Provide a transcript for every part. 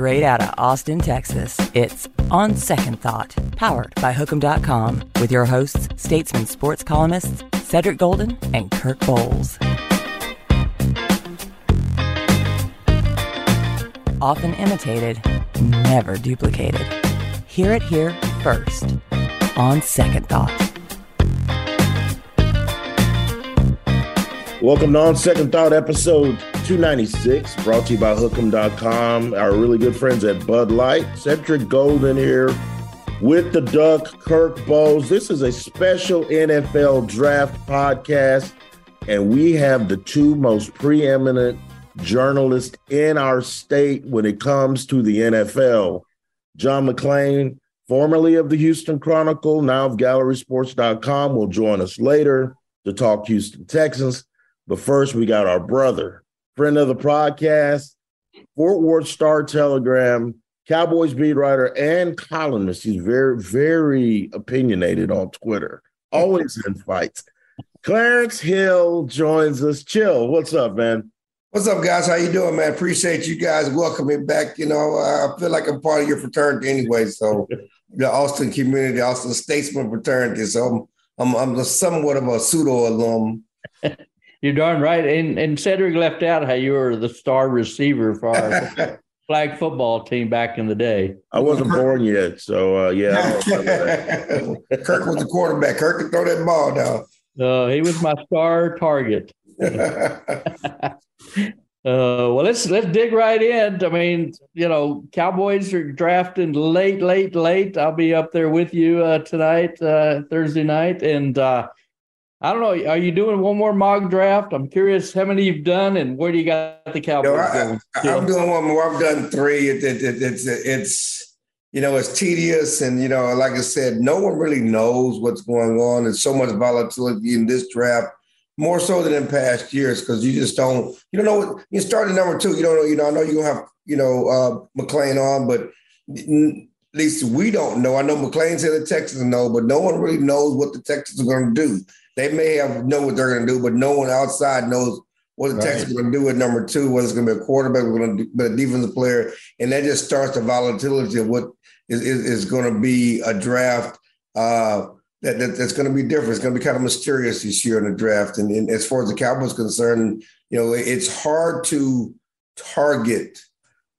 straight out of Austin, Texas. It's On Second Thought, powered by Hook'em.com, with your hosts, Statesman sports columnists Cedric Golden and Kirk Bohls. Often imitated, never duplicated. Hear it here first. On Second Thought. Welcome to On Second Thought, episode 296, brought to you by Hook'em.com. Our really good friends at Bud Light. Cedric Golden here with the Duck, Kirk Bohls. This is a special NFL draft podcast, and we have the two most preeminent journalists in our state when it comes to the NFL. John McClain, formerly of the Houston Chronicle, now of GallerySports.com, will join us later to talk Houston Texans. But first, we got our brother, friend of the podcast, Fort Worth Star Telegram, Cowboys beat writer, and columnist. He's very, very opinionated on Twitter, always in fights. Clarence Hill joins us. Chill. What's up, man? What's up, guys? How you doing, man? Appreciate you guys welcoming back. You know, I feel like I'm part of your fraternity anyway. So, the Austin community, Austin Statesman fraternity. So, I'm I'm, I'm somewhat of a pseudo alum. You're darn right. And and Cedric left out how you were the star receiver for our flag football team back in the day. I wasn't born yet, so uh, yeah. Kirk was the quarterback. Kirk could throw that ball down. Uh, he was my star target. Uh, well, let's let's dig right in. I mean, you know, Cowboys are drafting late, late, late. I'll be up there with you uh, tonight, uh, Thursday night, and uh, I don't know. Are you doing one more mock draft? I'm curious how many you've done and where do you got the Cowboys no, I, am doing one more. I've done three. It, it, it, it's it's you know it's tedious, and you know, like I said, no one really knows what's going on. There's so much volatility in this draft more so than in past years because you just don't you don't know what you started number two. You don't know. You know. I know you have you know uh, McClain on, but at least we don't know. I know McClain said the Texans know, but no one really knows what the Texans are going to do. They may have know what they're going to do, but no one outside knows what the right. Texans are going to do at number two. Whether it's going to be a quarterback, we're going to be a defensive player, and that just starts the volatility of what is is, is going to be a draft. Uh, that, that, that's going to be different. It's going to be kind of mysterious this year in the draft. And, and as far as the Cowboys concerned, you know, it's hard to target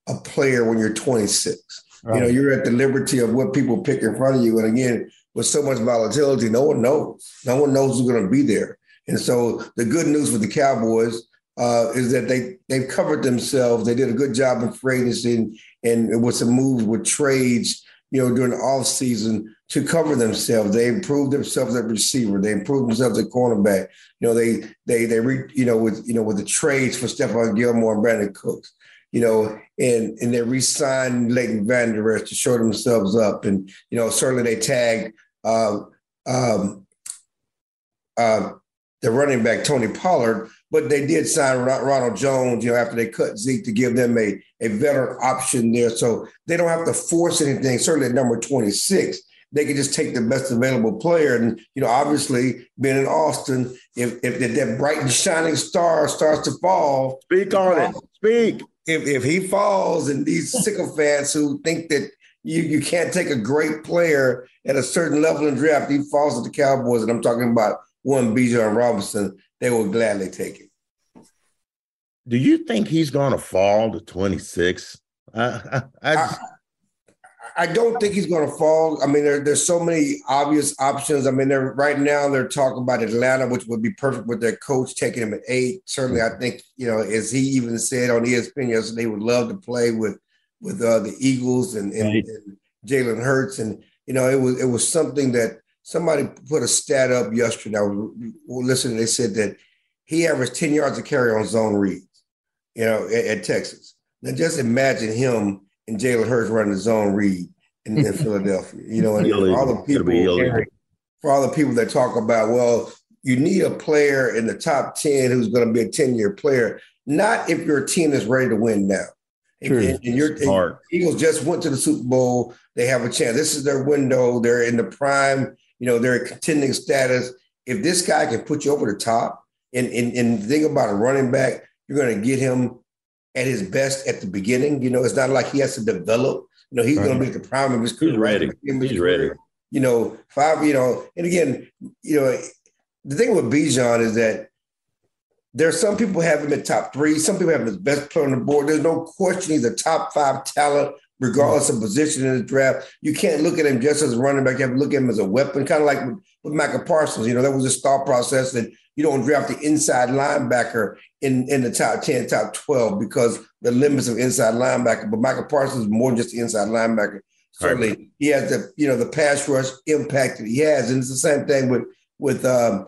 a player when you're 26. Right. You know, you're at the liberty of what people pick in front of you. And again, with so much volatility, no one knows. No one knows who's going to be there. And so the good news for the Cowboys uh, is that they they've covered themselves. They did a good job in free agency and, with some moves with trades, you know, during the off season to cover themselves. They improved themselves at receiver. They improved themselves at cornerback. You know, they they they re, you know with you know with the trades for Stephon Gilmore and Brandin Cooks. You know, and and they re-signed Leighton Vander Esch to show themselves up. And you know, certainly they tagged uh, um, uh, the running back Tony Pollard, but they did sign Ronald Jones, you know, after they cut Zeke to give them a, a veteran option there. So they don't have to force anything, certainly at number 26 they can just take the best available player. And, you know, obviously being in Austin, if, if that bright and shining star starts to fall. Speak on it. Speak. If, if he falls and these sycophants who think that you, you can't take a great player at a certain level in draft, he falls to the Cowboys, and I'm talking about one Bijan Robinson, they will gladly take it. Do you think he's going to fall to 26? I, I, I, just, I don't think he's going to fall. I mean, there, there's so many obvious options. I mean, they're right now they're talking about Atlanta, which would be perfect with their coach taking him at eight. Certainly, I think you know, as he even said on ESPN yesterday, they would love to play with with uh, the Eagles and, and, right. and Jalen Hurts, and you know, it was it was something that somebody put a stat up yesterday. I was listening. They said that he averaged ten yards of carry on zone reads, you know, at, at Texas. Now, just imagine him and Jalen Hurts running the zone read in, in Philadelphia. You know, and for all the people for all the people that talk about, well, you need a player in the top 10 who's going to be a 10-year player, not if your team is ready to win now. True. And, and your and Eagles just went to the Super Bowl. They have a chance. This is their window. They're in the prime, you know, they're contending status. If this guy can put you over the top and, and, and think about a running back, you're going to get him at his best at the beginning. You know, it's not like he has to develop. You know, he's right. going to be at the prime of his career. He's ready. He's ready. You know, five. You know, and again, you know, the thing with Bijan is that there are some people have him at top three. Some people have him as best player on the board. There's no question he's a top five talent, regardless of position in the draft. You can't look at him just as a running back. You have to look at him as a weapon, kind of like with, with Micah Parsons. You know, that was a thought process that you don't draft the inside linebacker in, in the top 10, top 12 because the limits of inside linebacker. But Michael Parsons is more than just the inside linebacker. Certainly, right. he has the you know the pass rush impact that he has, and it's the same thing with with um,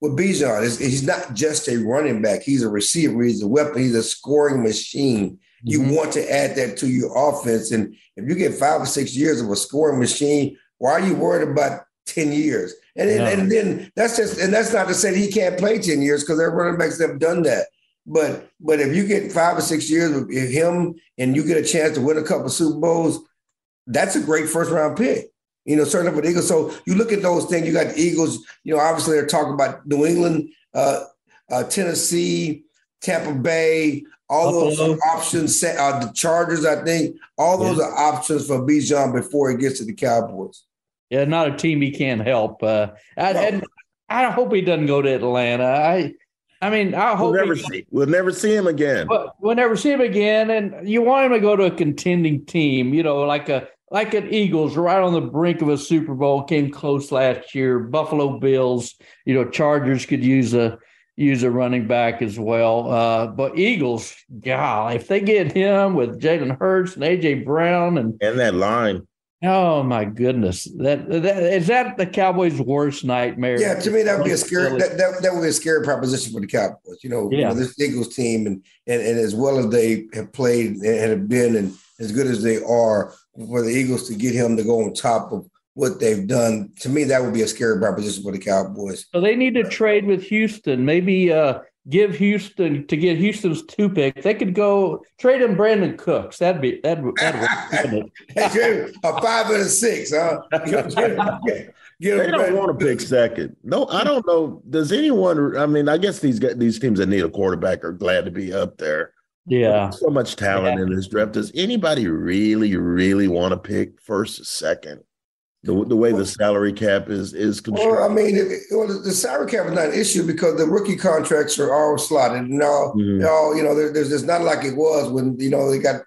with Bijan. He's not just a running back; he's a receiver. He's a weapon. He's a scoring machine. Mm-hmm. You want to add that to your offense, and if you get five or six years of a scoring machine, why are you worried about 10 years. And, yeah. and, and then that's just and that's not to say that he can't play 10 years because there are running backs that have done that. But but if you get five or six years with him and you get a chance to win a couple Super Bowls, that's a great first round pick. You know, certainly for the Eagles. So you look at those things. You got the Eagles. You know, obviously they're talking about New England, uh, uh, Tennessee, Tampa Bay. All Buffalo. those options. Uh, the Chargers, I think, all those yeah. are options for Bijan before he gets to the Cowboys. Yeah, not a team he can't help. Uh, and I hope he doesn't go to Atlanta. I, I mean, I hope we'll never he, see. We'll never see him again. We'll never see him again. And you want him to go to a contending team, you know, like a like an Eagles, right on the brink of a Super Bowl, came close last year. Buffalo Bills, you know, Chargers could use a use a running back as well. Uh, but Eagles, God, if they get him with Jalen Hurts and AJ Brown and and that line, Oh my goodness! That, that is that the Cowboys' worst nightmare. Yeah, to me that would be a scary that, that, that would be a scary proposition for the Cowboys. You know, yeah. you know, this Eagles team and, and and as well as they have played and have been and as good as they are for the Eagles to get him to go on top of what they've done. To me, that would be a scary proposition for the Cowboys. So they need to trade with Houston. Maybe uh, give Houston to get Houston's two pick. They could go trade him Brandin Cooks. That'd be that'd that'd a five and a six, huh? Get, they don't want to pick second. No, I don't know. Does anyone? I mean, I guess these these teams that need a quarterback are glad to be up there. Yeah, so much talent yeah. in this draft. Does anybody really, really want to pick first, second? the, the way the salary cap is is constructed? Well, I mean, it, well, the salary cap is not an issue because the rookie contracts are all slotted and all, mm-hmm. all you know, there, there's it's not like it was when you know they got,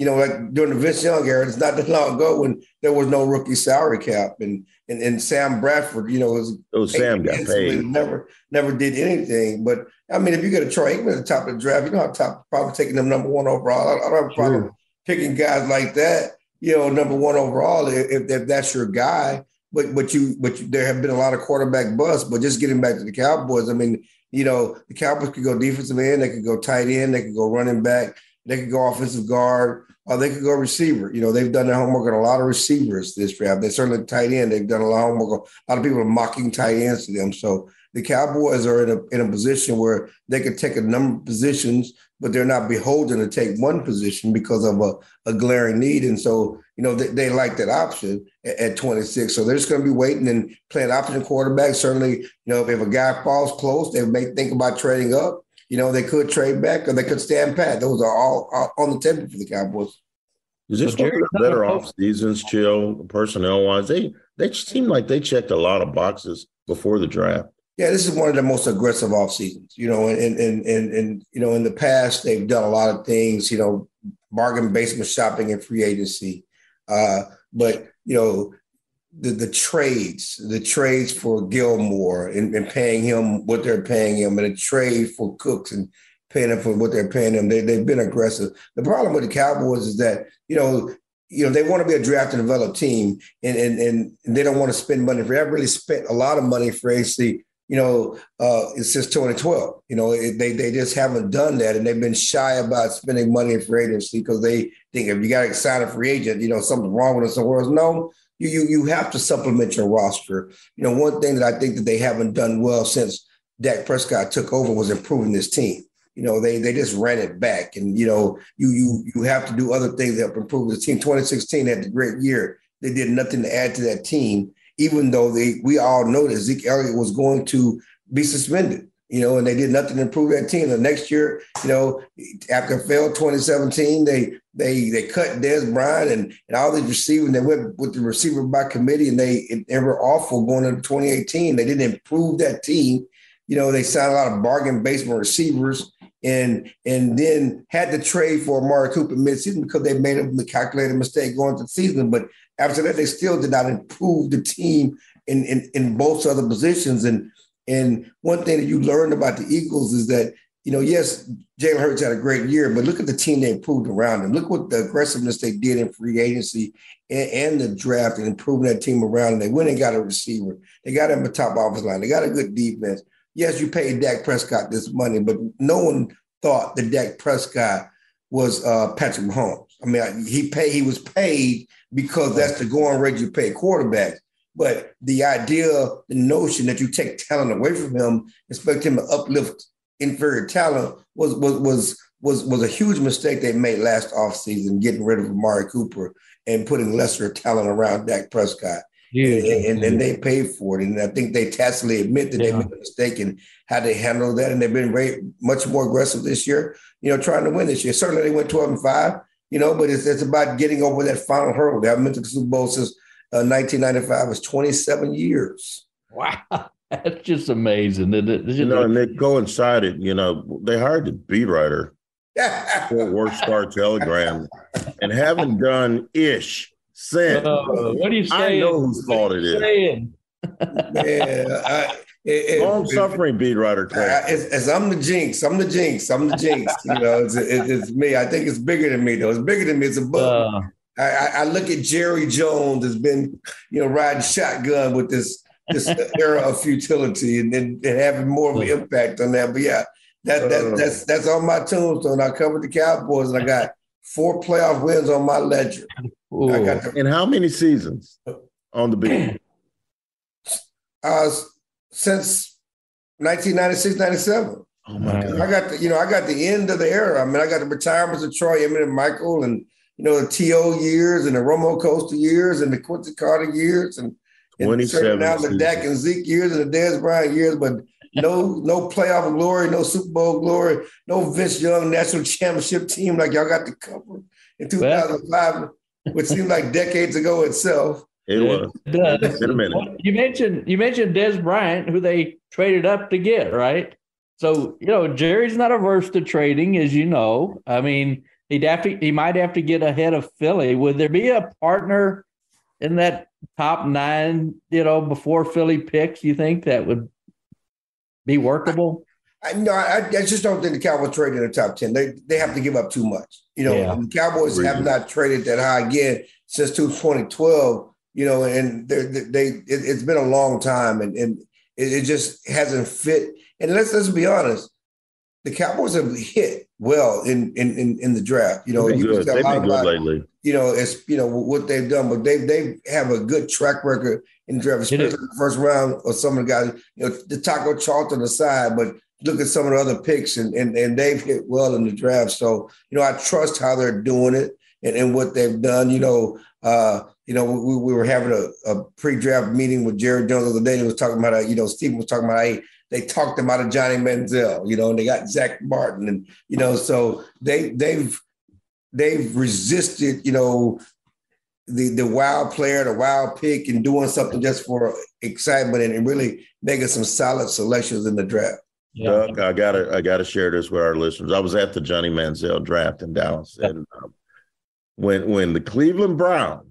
you know, like during the Vince Young era. It's not that long ago when there was no rookie salary cap and and, and Sam Bradford, you know, was oh Sam got paid, never never did anything. But I mean, if you get a Troy Aikman at the top of the draft, you don't have top probably taking them number one overall. I, I don't have a problem picking guys like that you know, number one overall if, if that's your guy. But but you but you, there have been a lot of quarterback busts. But just getting back to the Cowboys, I mean, you know, the Cowboys could go defensive end, they could go tight end, they could go running back, they could go offensive guard, they could go receiver. You know, they've done their homework on a lot of receivers this draft. They certainly tight end. They've done a lot of homework. A lot of people are mocking tight ends to them. So the Cowboys are in a in a position where they can take a number of positions but they're not beholden to take one position because of a, a glaring need. And so, you know, they, they like that option at, at 26. So they're just going to be waiting and playing option quarterback. Certainly, you know, if a guy falls close, they may think about trading up. You know, they could trade back or they could stand pat. Those are all, all on the table for the Cowboys. Is this one of the better off seasons, chill, personnel wise? They they seem like they checked a lot of boxes before the draft yeah, this is one of the most aggressive off seasons. You know, and and and and you know, in the past they've done a lot of things. You know, bargain basement shopping and free agency, uh, but you know, the the trades, the trades for Gilmore and, and paying him what they're paying him, and a trade for Cooks and paying him for what they're paying him. They they've been aggressive. The problem with the Cowboys is that you know you know, they want to be a draft and develop team and, and, and they don't want to spend money. They haven't really spent a lot of money for AC you know, uh, since 2012. You know, it, they they just haven't done that, and they've been shy about spending money for agency because they think if you got a free agent, you know, something's wrong with us somewhere else. No, you you you have to supplement your roster. You know, one thing that I think that they haven't done well since Dak Prescott took over was improving this team. You know, they they just ran it back, and you know, you you you have to do other things help improve the team. 2016 had a great year. They did nothing to add to that team even though they we all know that Zeke Elliott was going to be suspended. You know, and they did nothing to improve that team. The next year, you know, after failed 2017, they they they cut Dez Bryant and, and all these receivers. They went with the receiver by committee, and they they were awful going into 2018. They didn't improve that team. You know, they signed a lot of bargain basement receivers and and then had to trade for Amari Cooper midseason because they made a calculated mistake going to the season. But after that, they still did not improve the team in in, in both other positions. And and one thing that you learned about the Eagles is that, you know, yes, Jalen Hurts had a great year, but look at the team they improved around him. Look what the aggressiveness they did in free agency and, and the draft and improving that team around. And they went and got a receiver. They got him a top office line. They got a good defense. Yes, you paid Dak Prescott this money, but no one thought that Dak Prescott was uh, Patrick Mahomes. I mean, he paid. He was paid because that's the going rate you pay quarterbacks. But the idea, the notion that you take talent away from him, expect him to uplift inferior talent was was was was was a huge mistake they made last offseason, getting rid of Amari Cooper and putting lesser talent around Dak Prescott. and, and, and, they paid for it. And I think they tacitly admit that yeah. they made a mistake in how they handled that. And they've been very much more aggressive this year, you know, trying to win this year. Certainly they went 12 and 5, you know, but it's, it's about getting over that final hurdle. They haven't been to the Super Bowl since 1995 uh, was 27 years. Wow. That's just amazing. It, it, you know, and it coincided, you know, they hired the beat writer Fort Worth Star Telegram and haven't done ish since. Uh, what are you saying? I know whose fault it is. yeah, I, it, long suffering beat writer. It's, it's, I'm the jinx. I'm the jinx. I'm the jinx. you know, it's, it's, me. I think it's bigger than me though. It's bigger than me. It's a book. Uh, I, I, look at Jerry Jones has been, you know, riding shotgun with this this era of futility and, and, and, having more of an impact on that. But yeah, that, that uh. that's that's on my tombstone. I covered the Cowboys and I got four playoff wins on my ledger. The, and how many seasons on the beat? Uh, since 1996, 97. Oh my God. I got the, you know, I got the end of the era. I mean, I got the retirements of Troy Aikman Michael and you know, the T.O. years and the Romo Costa years and the Quincy Carter years and, and now the Dak and Zeke years and the Dez Bryant years, but no no playoff glory, no Super Bowl glory, no Vince Young national championship team like y'all got to cover in 2005, which seemed like decades ago itself. It was. It In a minute. You mentioned you mentioned Dez Bryant, who they traded up to get, right? So, you know, Jerry's not averse to trading, as you know. I mean, he'd have to he might have to get ahead of Philly. Would there be a partner in that top nine, you know, before Philly picks, you think that would be workable? I, no, I, I, just don't think the Cowboys trade in the top ten. They they have to give up too much. You know, yeah. the Cowboys really? have not traded that high again since 2012. You know, and they they it, has been a long time, and and it, it just hasn't fit. And let's let's be honest, the Cowboys have hit well in in in, in the draft. You know, been good, They've been good lately. You know, it's you know what they've done, but they they have a good track record in the draft, especially the first round or some of the guys. You know, the Taco Charlton aside, but look at some of the other picks, and and and they've hit well in the draft. So you know, I trust how they're doing it and, and what they've done. You know, uh, you know, we, we were having a, a pre-draft meeting with Jerry Jones the other day. He was talking about, you know, Stephen was talking about, hey, they talked them out of Johnny Manziel, you know, and they got Zack Martin, and you know, so they they've they've resisted, you know, the the wild player, the wild pick, and doing something just for excitement and really making some solid selections in the draft. Yeah. Doug, I gotta I gotta share this with our listeners. I was at the Johnny Manziel draft in Dallas, and um, when when the Cleveland Browns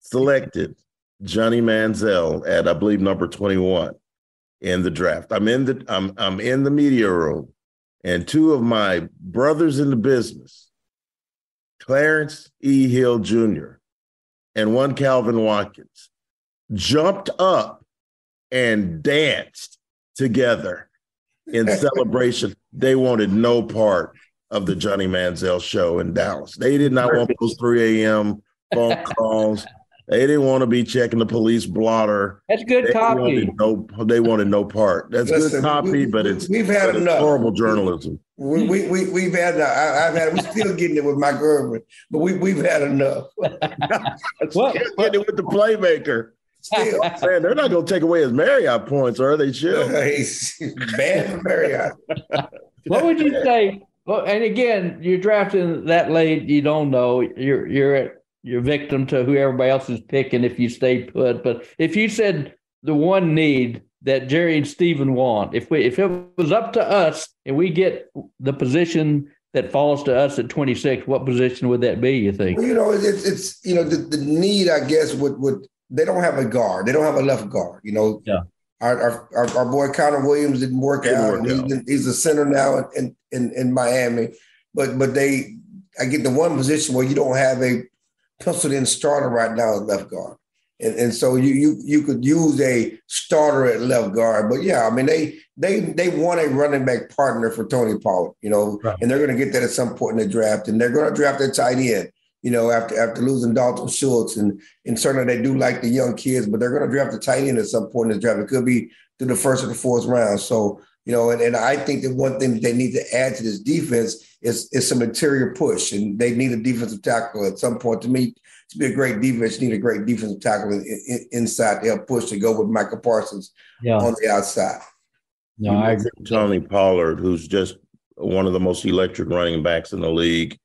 selected Johnny Manziel at I believe number twenty one, in the draft. I'm in the I'm I'm in the media room, and two of my brothers in the business, Clarence E. Hill Jr. and one Calvin Watkins, jumped up and danced together in celebration. They wanted no part of the Johnny Manziel show in Dallas. They did not want those 3 a.m. phone calls. They didn't want to be checking the police blotter. That's good they copy. Wanted no, they wanted no part. That's Listen, good copy, we, but it's we've had enough horrible journalism. We, we, we we've had enough. I, have had. We're still getting it with my girlfriend, but we we've had enough. what? Getting it with the playmaker. still. Man, they're not going to take away his Marriott points, are they? Chill. He's banned from Marriott. what would you say? Well, and again, you're drafting that late. You don't know. You're you're you're victim to who everybody else is picking if you stay put. But if you said the one need that Jerry and Stephen want, if we if it was up to us and we get the position that falls to us at 26, what position would that be? You think? Well, you know, it's it's you know the, the need, I guess, would would they don't have a guard, they don't have a left guard. You know, yeah. Our, our, our, boy Connor Williams didn't work didn't out. Work he's, out. he's a center now in, in, in Miami, but but they I get the one position where you don't have a penciled in starter right now at left guard. And, and so you you you could use a starter at left guard, but yeah, I mean they they they want a running back partner for Tony Pollard, you know, right. and they're going to get that at some point in the draft, and they're going to draft a tight end, you know, after after losing Dalton Schultz, and and certainly they do like the young kids, but they're going to draft a tight end at some point in the draft. It could be through the first or the fourth round. So you know, and, and I think that one thing that they need to add to this defense is is some interior push, and they need a defensive tackle at some point. To me, to be a great defense, you need a great defensive tackle in, in, inside to help push to go with Michael Parsons yeah. on the outside. No, I agree. Tony Pollard, who's just one of the most electric running backs in the league.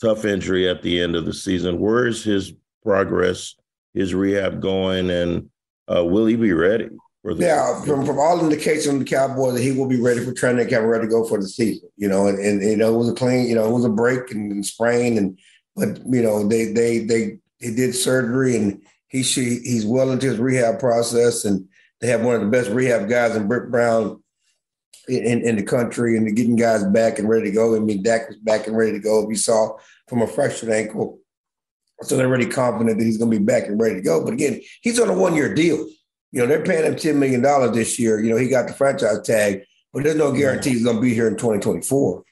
Tough injury at the end of the season. Where is his progress, his rehab going, and uh, will he be ready? Yeah, from, from all indications from the Cowboys that he will be ready for training camp, ready to go for the season. You know, and, and you know it was a clean, you know, it was a break and, and sprain, and but you know they they they he did surgery and he she he's well into his rehab process, and they have one of the best rehab guys in Britt Brown in, in the country, and getting guys back and ready to go. I mean, Dak was back and ready to go. We saw from a fractured ankle. So they're really confident that he's going to be back and ready to go. But again, he's on a one year deal. You know, they're paying him $10 million this year. You know, he got the franchise tag, but there's no guarantee he's going to be here in 2024.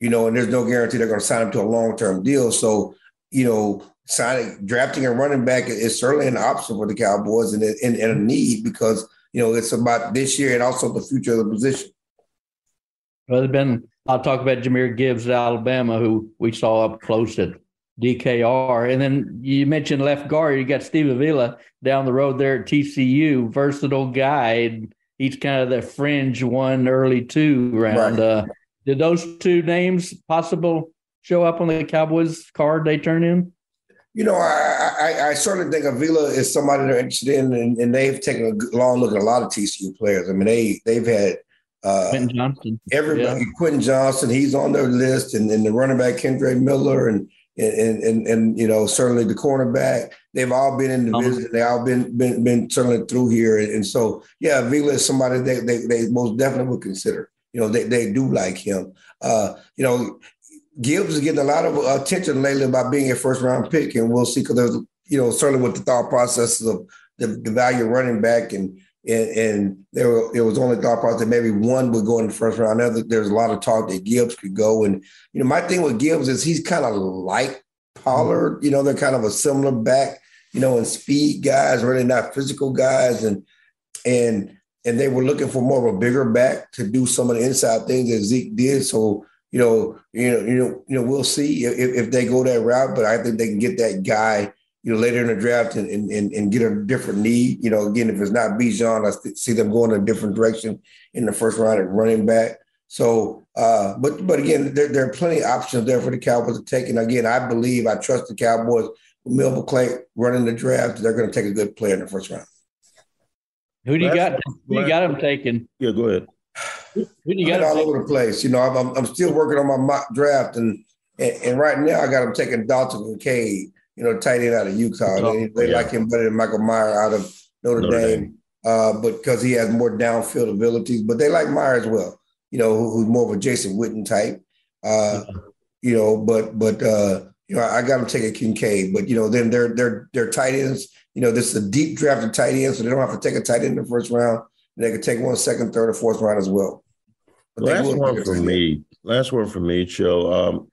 You know, and there's no guarantee they're going to sign him to a long term deal. So, you know, signing, drafting a running back is certainly an option for the Cowboys and, and, and a need because, you know, it's about this year and also the future of the position. Well, there's been, I'll talk about Jahmyr Gibbs at Alabama, who we saw up close at DKR. And then you mentioned left guard. You got Steve Avila down the road there at TCU, versatile guy. He's kind of the fringe one early two round. Right. Uh, did those two names possible show up on the Cowboys card they turn in? You know, I, I, I certainly think Avila is somebody they're interested in, and, and, they've taken a long look at a lot of TCU players. I mean, they they've had uh, Quentin Johnson, everybody, yeah. Quentin Johnston, he's on their list, and, and the running back Kendre Miller, and and, and and you know certainly the cornerback. They've all been in the uh-huh. business. They all been been been certainly through here, and, and so yeah, Vila is somebody they, they they most definitely would consider. You know, they they do like him. Uh, you know, Gibbs is getting a lot of attention lately about being a first round pick, and we'll see because there's you know certainly with the thought processes of the, the value running back and and, and there were, it was only thought process that maybe one would go in the first round. Other, there's a lot of talk that Gibbs could go. And, you know, my thing with Gibbs is he's kind of like Pollard. Mm-hmm. You know, they're kind of a similar back, you know, and speed guys, really not physical guys. And, and, and they were looking for more of a bigger back to do some of the inside things that Zeke did. So, you know, you know, you know, you know, we'll see if, if they go that route, but I think they can get that guy you know, later in the draft and, and, and get a different need. You know, again, if it's not Bijan, I see them going a different direction in the first round at running back. So, uh, but but again, there, there are plenty of options there for the Cowboys to take. And again, I believe I trust the Cowboys with Will McClay running the draft. They're going to take a good player in the first round. Who do you got? Who you got them taking? Yeah, go ahead. Who do you got all over the place? You know, I'm, I'm still working on my mock draft, and, and, and right now I got them taking Dalton Kincaid you know, tight end out of Utah. They, they yeah. like him better than Michael Mayer out of Notre, Notre Dame, Dame. Uh, but because he has more downfield abilities. But they like Mayer as well. You know, who, who's more of a Jason Witten type. Uh, yeah. You know, but but uh, you know, I got him taking Kincaid. But you know, then they're they're they're tight ends. You know, this is a deep draft of tight ends, so they don't have to take a tight end in the first round. They could take one second, third, or fourth round as well. But Last one for me. Last one for me, Chill. Um,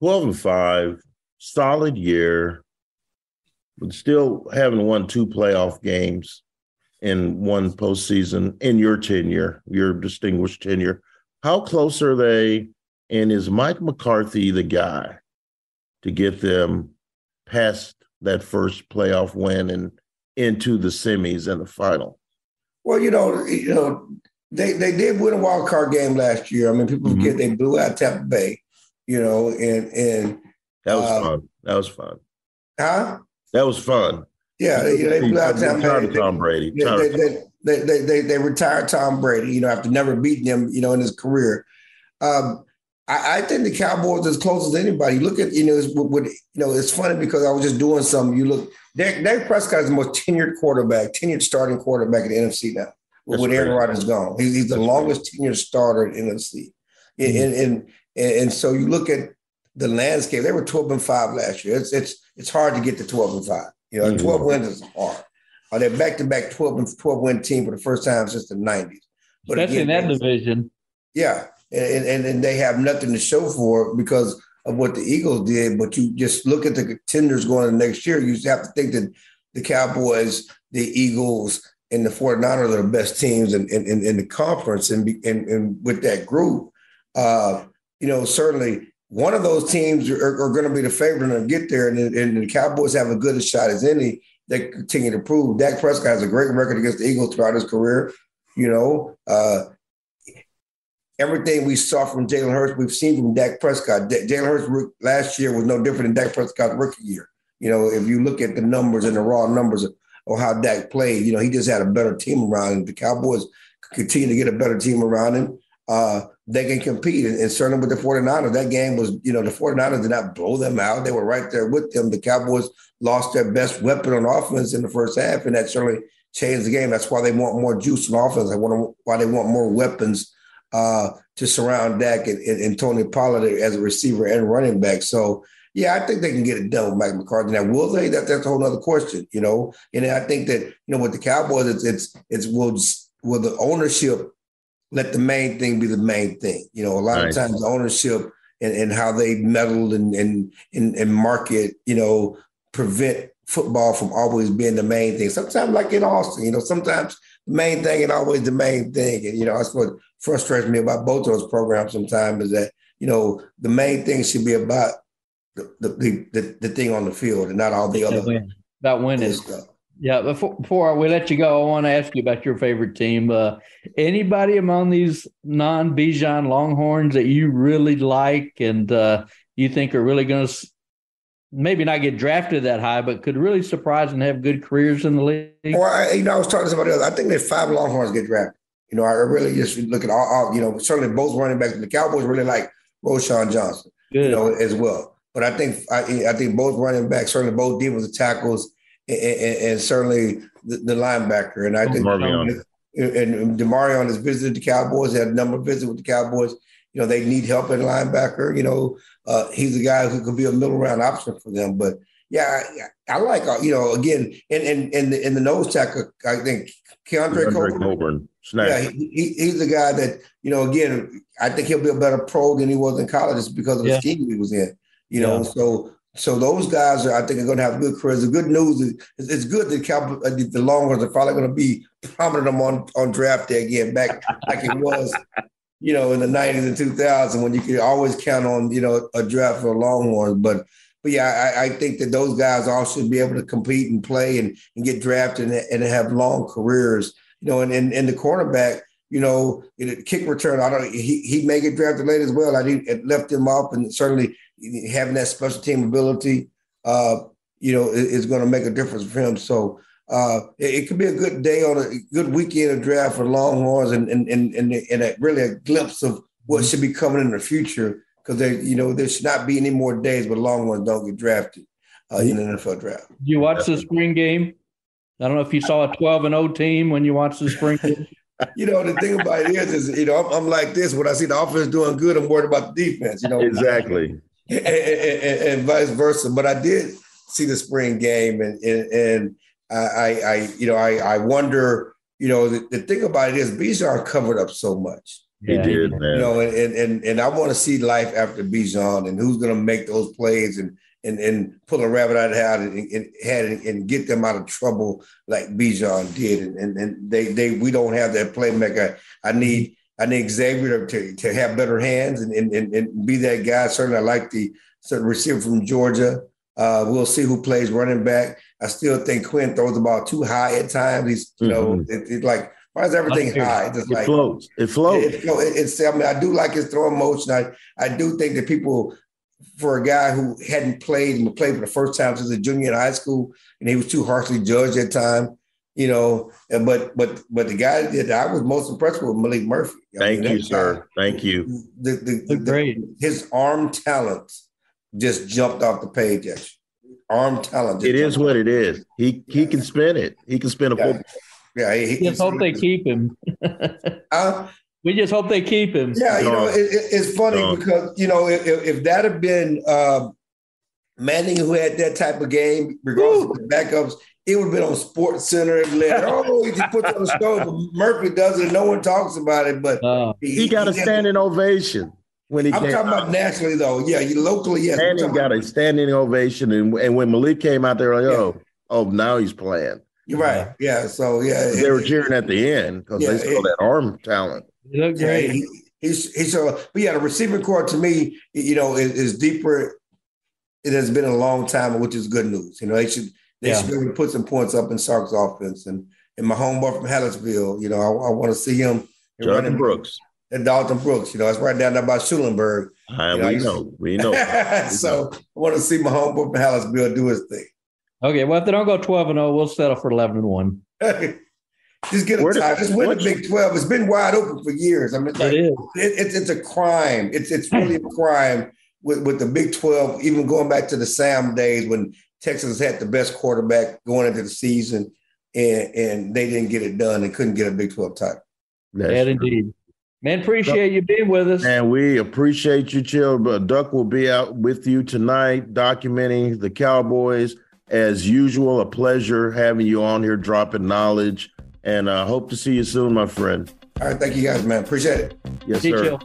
Twelve and five solid year, but still having won two playoff games in one postseason in your tenure, your distinguished tenure. How close are they? And is Mike McCarthy the guy to get them past that first playoff win and into the semis and the final? Well, you know, you know, they they did win a wild card game last year. I mean, people mm-hmm. forget they blew out Tampa Bay, you know, and and that was uh, fun. That was fun. Huh? That was fun. Yeah, they, they blew out Tampa Bay. Tom Brady. They, they, they, they, they, retired Tom Brady, you know, after never beating him, you know, in his career. Um, I, I, think the Cowboys as close as anybody. Look at you know, it's, you know, it's funny because I was just doing some. You look, Dak, Dak Prescott is the most tenured quarterback, tenured starting quarterback in the NFC now. That's when Aaron Rodgers gone, he's, he's the That's longest tenured starter in the NFC. Mm-hmm. And, and, and and so you look at the landscape. They were twelve and five last year. It's it's it's hard to get to twelve and five. You know, mm-hmm. twelve wins is hard. Are they back to back twelve and twelve win team for the first time since the nineties? But Especially again, in that division. Yeah, and, and and they have nothing to show for because of what the Eagles did. But you just look at the contenders going into next year. You have to think that the Cowboys, the Eagles, and the 49ers are the best teams in, in, in the conference. And, and, and with that group, uh, you know, certainly one of those teams are, are going to be the favorite and get there. And, and the Cowboys have a good a shot as any. They continue to prove. Dak Prescott has a great record against the Eagles throughout his career. You know, uh, everything we saw from Jalen Hurts, we've seen from Dak Prescott. D- Jalen Hurts last year was no different than Dak Prescott's rookie year. You know, if you look at the numbers and the raw numbers of, of how Dak played, you know, he just had a better team around him. The Cowboys continue to get a better team around him. Uh, they can compete. And, and, certainly with the 49ers, that game was, you know, the 49ers did not blow them out. They were right there with them. The Cowboys lost their best weapon on offense in the first half, and that certainly changed the game. That's why they want more juice on offense. I want why they want more weapons uh, to surround Dak and, and, and, Tony Pollard as a receiver and running back. So, yeah, I think they can get it done with Mike McCarthy. Now, will they? That, that's a whole other question, you know. And I think that you know with the Cowboys, it's it's, it's will will the ownership let the main thing be the main thing. You know, a lot of times ownership and, and how they meddle and, and and and market, you know, prevent football from always being the main thing. Sometimes, like in Austin, you know, sometimes the main thing and always the main thing. And you know, that's what frustrates me about both of those programs. Sometimes is that you know the main thing should be about the the the, the thing on the field and not all the other win. about winning stuff. Yeah, before, before we let you go, I want to ask you about your favorite team. Uh, anybody among these non Bijan Longhorns that you really like and uh, you think are really going to maybe not get drafted that high, but could really surprise and have good careers in the league? Or I, you know, I was talking to somebody else. I think that five Longhorns get drafted. You know, I really just look at all, all you know, certainly both running backs. The Cowboys really like Roschon Johnson, good. you know, as well. But I think I, I think both running backs, certainly both defensive tackles and, and, certainly the, the, linebacker. And I think Marvion. and Demarion has visited the Cowboys, had a number of visits with the Cowboys. You know, they need help at linebacker. You know, uh, he's a guy who could be a middle round option for them. But yeah, I, I like, uh, you know, again, and and in the, in the nose tackle, I think Keondre, Keondre Coburn. Yeah, he, he's the guy that, you know, again, I think he'll be a better pro than he was in college just because of the scheme he was in. You know, yeah. so so those guys are, I think, are going to have good careers. The good news is it's good that Cal, uh, the Longhorns are probably going to be prominent on on draft day again, back like it was, you know, in the '90s and 2000 when you could always count on you know a draft for Longhorns. But but yeah, I, I, think that those guys all should be able to compete and play and, and get drafted and, and have long careers. You know, and and, and the cornerback, you know, kick return. I don't. He he may get drafted late as well. I did, left him off, and certainly having that special team ability, uh, you know, is, is going to make a difference for him. So uh, it, it, could be a good day on a good weekend of draft for Longhorns, and and and and, and a, really a glimpse of what mm-hmm. should be coming in the future. Because they, you know, there should not be any more days where Longhorns don't get drafted uh, in the NFL draft. You watch the spring game? I don't know if you saw a 12 and 0 team when you watched the spring game. you know, the thing about it is, is you know, I'm, I'm, like this. When I see the offense doing good, I'm worried about the defense. You know, exactly and, and, and, vice versa. But I did see the spring game, and and, and I, I, you know, I, I wonder, you know, the, the thing about it is Bijan covered up so much. He yeah, did, man. You know, and and and I want to see life after Bijan and who's going to make those plays and and and pull a rabbit out of the hat and, and, and, and get them out of trouble like Bijan did. And, and and they they we don't have that playmaker. I need I need Xavier to, to have better hands and, and, and, and be that guy. Certainly, I like the certain receiver from Georgia. Uh, we'll see who plays running back. I still think Quinn throws the ball too high at times. He's, you know, mm-hmm. it, it, like why is everything high? It's it like, floats. It floats. It, it, it's. I mean, I do like his throwing motion. I I do think that people, for a guy who hadn't played and played for the first time since a junior in high school, and he was too harshly judged at time. You know, but but but the guy that I was most impressed with Maalik Murphy. I Thank mean, you, sir. Thank you. The, the, the, great. his arm talent just jumped off the page at you. Arm talent. It is what it is. He he can spin it. He can spin a yeah. football. Yeah, he, just hope they keep him. uh, we just hope they keep him. Yeah, you know, it, it's funny because you know if, if that had been uh, Manning who had that type of game, regardless Woo. of the backups, it would have been on Sports Center and let oh he just puts on the show. But Murphy does it, no one talks about it. But uh, he, he, got he, a standing ovation when he. I'm talking out. about nationally though. Yeah, you locally, yes. he got a standing ovation, and, and when Malik came out there, like, oh, yeah. oh, now he's playing. You're right. Yeah. So yeah, they were cheering at the end because yeah, they saw that arm talent. He looked great. He, he's he's so. But yeah, the receiving core to me, you know, is, is, deeper. It has been a long time, which is good news. You know, they should they yeah. should be able to put some points up in Sark's offense and and my homeboy from Hallettsville. You know, I, I want to see him. Jonathon Brooks. And Dalton Brooks, you know, it's right down there by Schulenburg. Uh, you know, we know, we know. so I want to see my homeboy from Hallettsville do his thing. Okay, well, if they don't go 12 and 0, we'll settle for 11 and 1. Just get a tie. Just win the Big 12. It's been wide open for years. I mean, it's like, it is. It, it's, it's a crime. It's, it's really a crime with, with the Big 12, even going back to the Sam days when Texas had the best quarterback going into the season and, and they didn't get it done and couldn't get a Big 12 title. That's indeed. Man, appreciate you being with us. And we appreciate you, Chill. But Duck will be out with you tonight documenting the Cowboys as usual, a pleasure having you on here, dropping knowledge, and I uh, hope to see you soon, my friend. All right, thank you guys, man. Appreciate it. Yes, sir. Chill.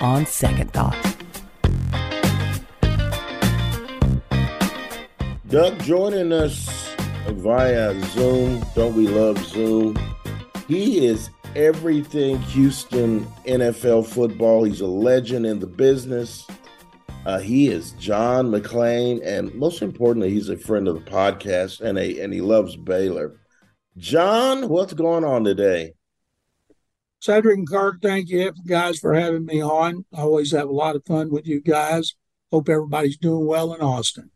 On second thought. Doug joining us via Zoom. Don't we love Zoom? He is everything Houston NFL football. He's a legend in the business. Uh, he is John McClain, and most importantly, he's a friend of the podcast, and a and he loves Baylor. John, what's going on today? Cedric and Kirk, thank you guys for having me on. I always have a lot of fun with you guys. Hope everybody's doing well in Austin.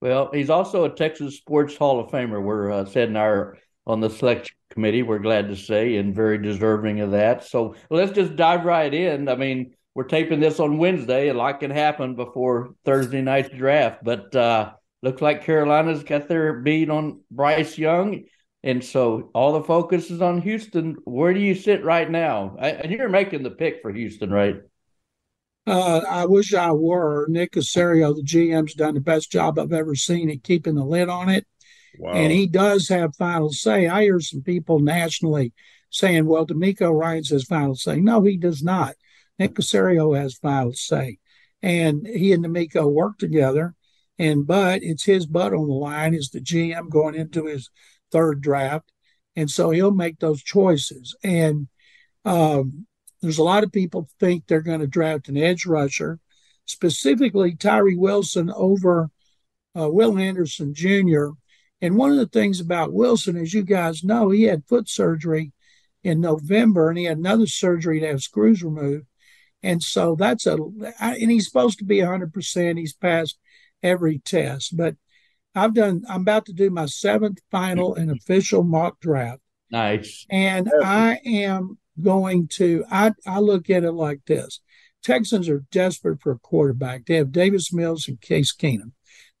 Well, he's also a Texas Sports Hall of Famer. We're uh, sitting our on the selection committee. We're glad to say, and very deserving of that. So let's just dive right in. I mean, we're taping this on Wednesday. A lot can happen before Thursday night's draft, but uh, looks like Carolina's got their beat on Bryce Young. And so all the focus is on Houston. Where do you sit right now? I, and you're making the pick for Houston, right? Uh, I wish I were. Nick Caserio, the GM's done the best job I've ever seen at keeping the lid on it. Wow. And he does have final say. I hear some people nationally saying, well, DeMeco Ryans has final say. No, he does not. Nick Caserio has final say. And he and DeMeco work together. And but it's his butt on the line is the GM going into his third draft. And so he'll make those choices. And um, there's a lot of people think they're going to draft an edge rusher, specifically Tyree Wilson over uh, Will Anderson Jr. And one of the things about Wilson, as you guys know, he had foot surgery in November and he had another surgery to have screws removed. And so that's a, and he's supposed to be 100%. He's passed every test. But I've done, I'm about to do my seventh final and official mock draft. Nice. And I am going to, I, I look at it like this Texans are desperate for a quarterback. They have Davis Mills and Case Keenum.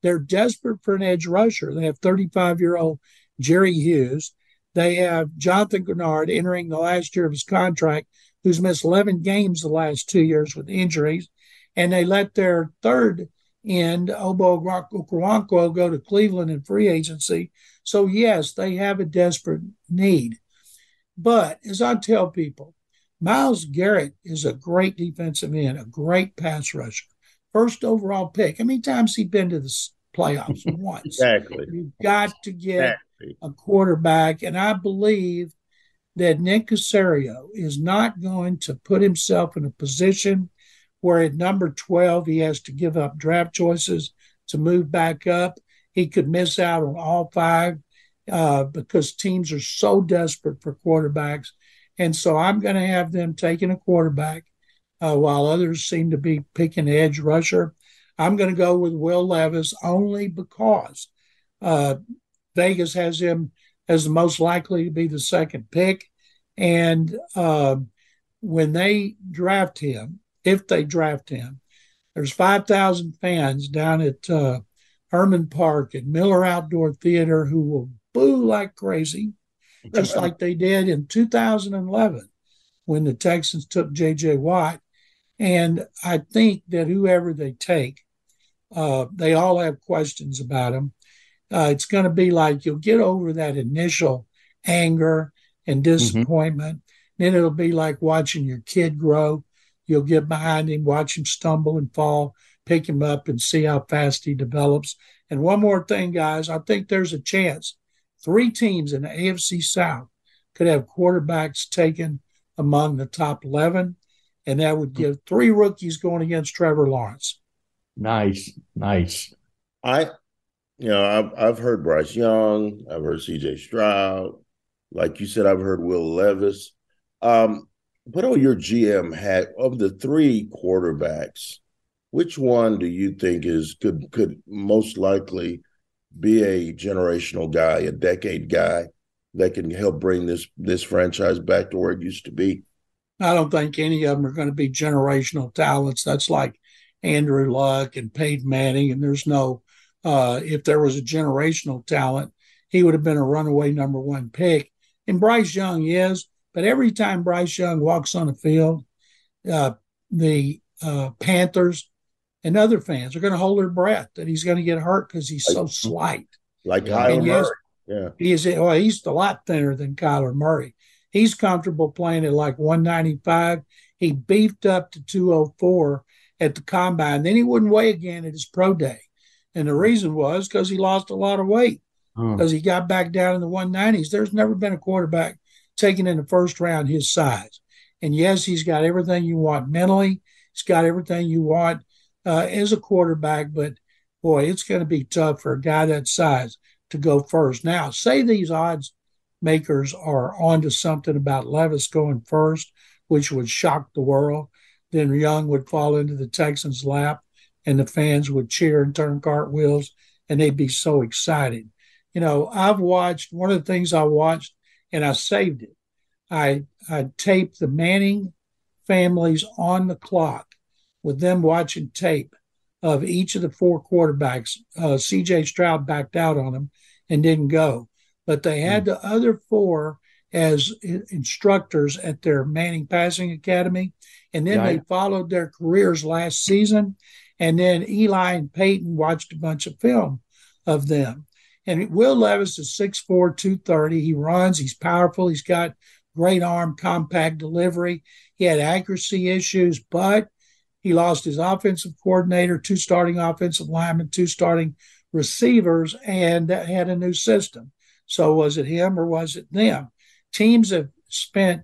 They're desperate for an edge rusher. They have 35 year old Jerry Hughes. They have Jonathan Greenard entering the last year of his contract who's missed 11 games the last two years with injuries. And they let their third end, Ogbo Okoronkwo, go to Cleveland in free agency. So, yes, they have a desperate need. But as I tell people, Myles Garrett is a great defensive end, a great pass rusher. First overall pick. How many times he been to the playoffs? Once. exactly. You've got to get exactly. a quarterback. And I believe that Nick Caserio is not going to put himself in a position where at number 12, he has to give up draft choices to move back up. He could miss out on all five uh, because teams are so desperate for quarterbacks. And so I'm going to have them taking a quarterback uh, while others seem to be picking edge rusher. I'm going to go with Will Levis only because uh, Vegas has him as the most likely to be the second pick. And uh, when they draft him, if they draft him, there's 5,000 fans down at uh, Hermann Park at Miller Outdoor Theater who will boo like crazy, just like they did in 2011 when the Texans took J.J. Watt. And I think that whoever they take, uh, they all have questions about him. Uh, it's going to be like you'll get over that initial anger and mm-hmm. disappointment. Mm-hmm. Then it'll be like watching your kid grow. You'll get behind him, watch him stumble and fall, pick him up and see how fast he develops. And one more thing, guys, I think there's a chance three teams in the AFC South could have quarterbacks taken among the top 11, and that would give three rookies going against Trevor Lawrence. Nice, nice. I, you know, I've, I've heard Bryce Young, I've heard CJ Stroud, like you said, I've heard Will Levis. Um, put on your GM hat of the three quarterbacks. Which one do you think is could could most likely be a generational guy, a decade guy that can help bring this this franchise back to where it used to be? I don't think any of them are going to be generational talents. That's like Andrew Luck and Peyton Manning, and there's no. Uh, if there was a generational talent, he would have been a runaway number one pick. And Bryce Young is, but every time Bryce Young walks on the field, uh, the uh, Panthers and other fans are going to hold their breath that he's going to get hurt because he's so slight. Like Kyler Murray. Yeah. He is, well, he's a lot thinner than Kyler Murray. He's comfortable playing at like 195. He beefed up to 204 at the combine. Then he wouldn't weigh again at his pro day. And the reason was because he lost a lot of weight hmm. because he got back down in the 190s. There's never been a quarterback taken in the first round his size. And yes, he's got everything you want mentally. He's got everything you want uh, as a quarterback, but boy, it's going to be tough for a guy that size to go first. Now, say these odds makers are onto something about Levis going first, which would shock the world. Then Young would fall into the Texans' lap, and the fans would cheer and turn cartwheels, and they'd be so excited. You know, I've watched one of the things I watched, and I saved it. I I taped the Manning families on the clock with them watching tape of each of the four quarterbacks. Uh, CJ Stroud backed out on them and didn't go, but they had the other four as instructors at their Manning Passing Academy. And then they followed their careers last season. And then Eli and Peyton watched a bunch of film of them. And Will Levis is 6'4, 230. He runs, he's powerful, he's got great arm, compact delivery. He had accuracy issues, but he lost his offensive coordinator, two starting offensive linemen, two starting receivers, and had a new system. So was it him or was it them? Teams have spent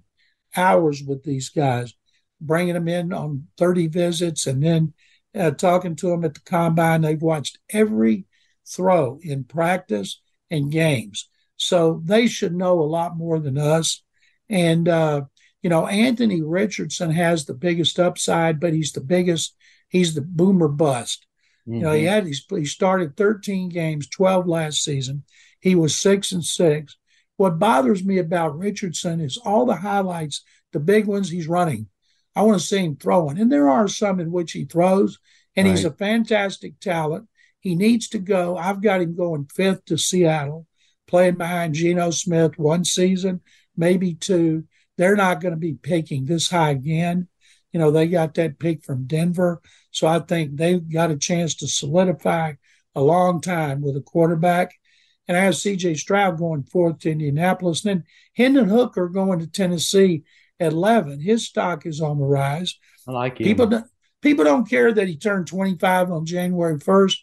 hours with these guys, bringing them in on 30 visits and then uh, talking to them at the combine. They've watched every throw in practice and games. So they should know a lot more than us. And uh, you know, Anthony Richardson has the biggest upside, but he's the biggest, he's the boomer bust. Mm-hmm. You know, he mm-hmm. had he's, he started 13 games, 12 last season. He was six and six. What bothers me about Richardson is all the highlights, the big ones he's running. I want to see him throwing. And there are some in which he throws, and right. he's a fantastic talent. He needs to go. I've got him going fifth to Seattle, playing behind Geno Smith one season, maybe two they're not going to be picking this high again. You know, they got that pick from Denver. So I think they've got a chance to solidify a long time with a quarterback. And I have CJ Stroud going fourth to Indianapolis. And then Hendon Hooker going to Tennessee at 11. His stock is on the rise. I like it. People don't, people don't care that he turned 25 on January 1st.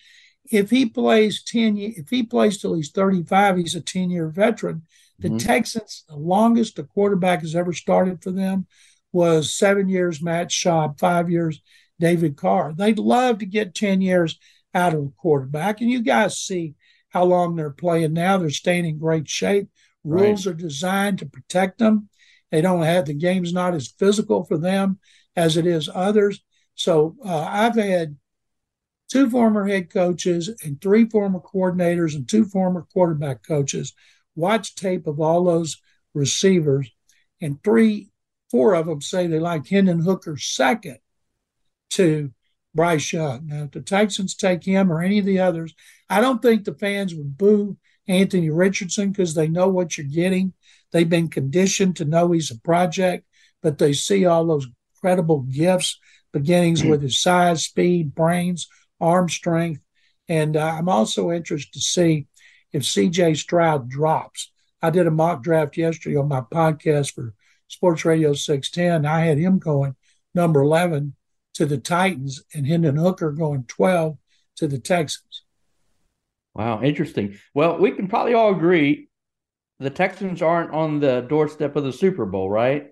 If he plays 10, if he plays till he's 35, he's a 10 year veteran. The mm-hmm. Texans, the longest a quarterback has ever started for them was seven years, Matt Schaub, five years, David Carr. They'd love to get 10 years out of a quarterback. And you guys see how long they're playing now. They're staying in great shape. Rules right. are designed to protect them. They don't have the game's not as physical for them as it is others. So uh, I've had two former head coaches and three former coordinators and two former quarterback coaches watch tape of all those receivers, and three, four of them say they like Hendon Hooker second to Bryce Young. Now, if the Texans take him or any of the others, I don't think the fans would boo Anthony Richardson because they know what you're getting. They've been conditioned to know he's a project, but they see all those credible gifts, beginnings with his size, speed, brains, arm strength. And uh, I'm also interested to see if CJ Stroud drops. I did a mock draft yesterday on my podcast for Sports Radio 610. I had him going number 11 to the Titans and Hendon Hooker going 12 to the Texans. Wow, interesting. Well, we can probably all agree the Texans aren't on the doorstep of the Super Bowl, right?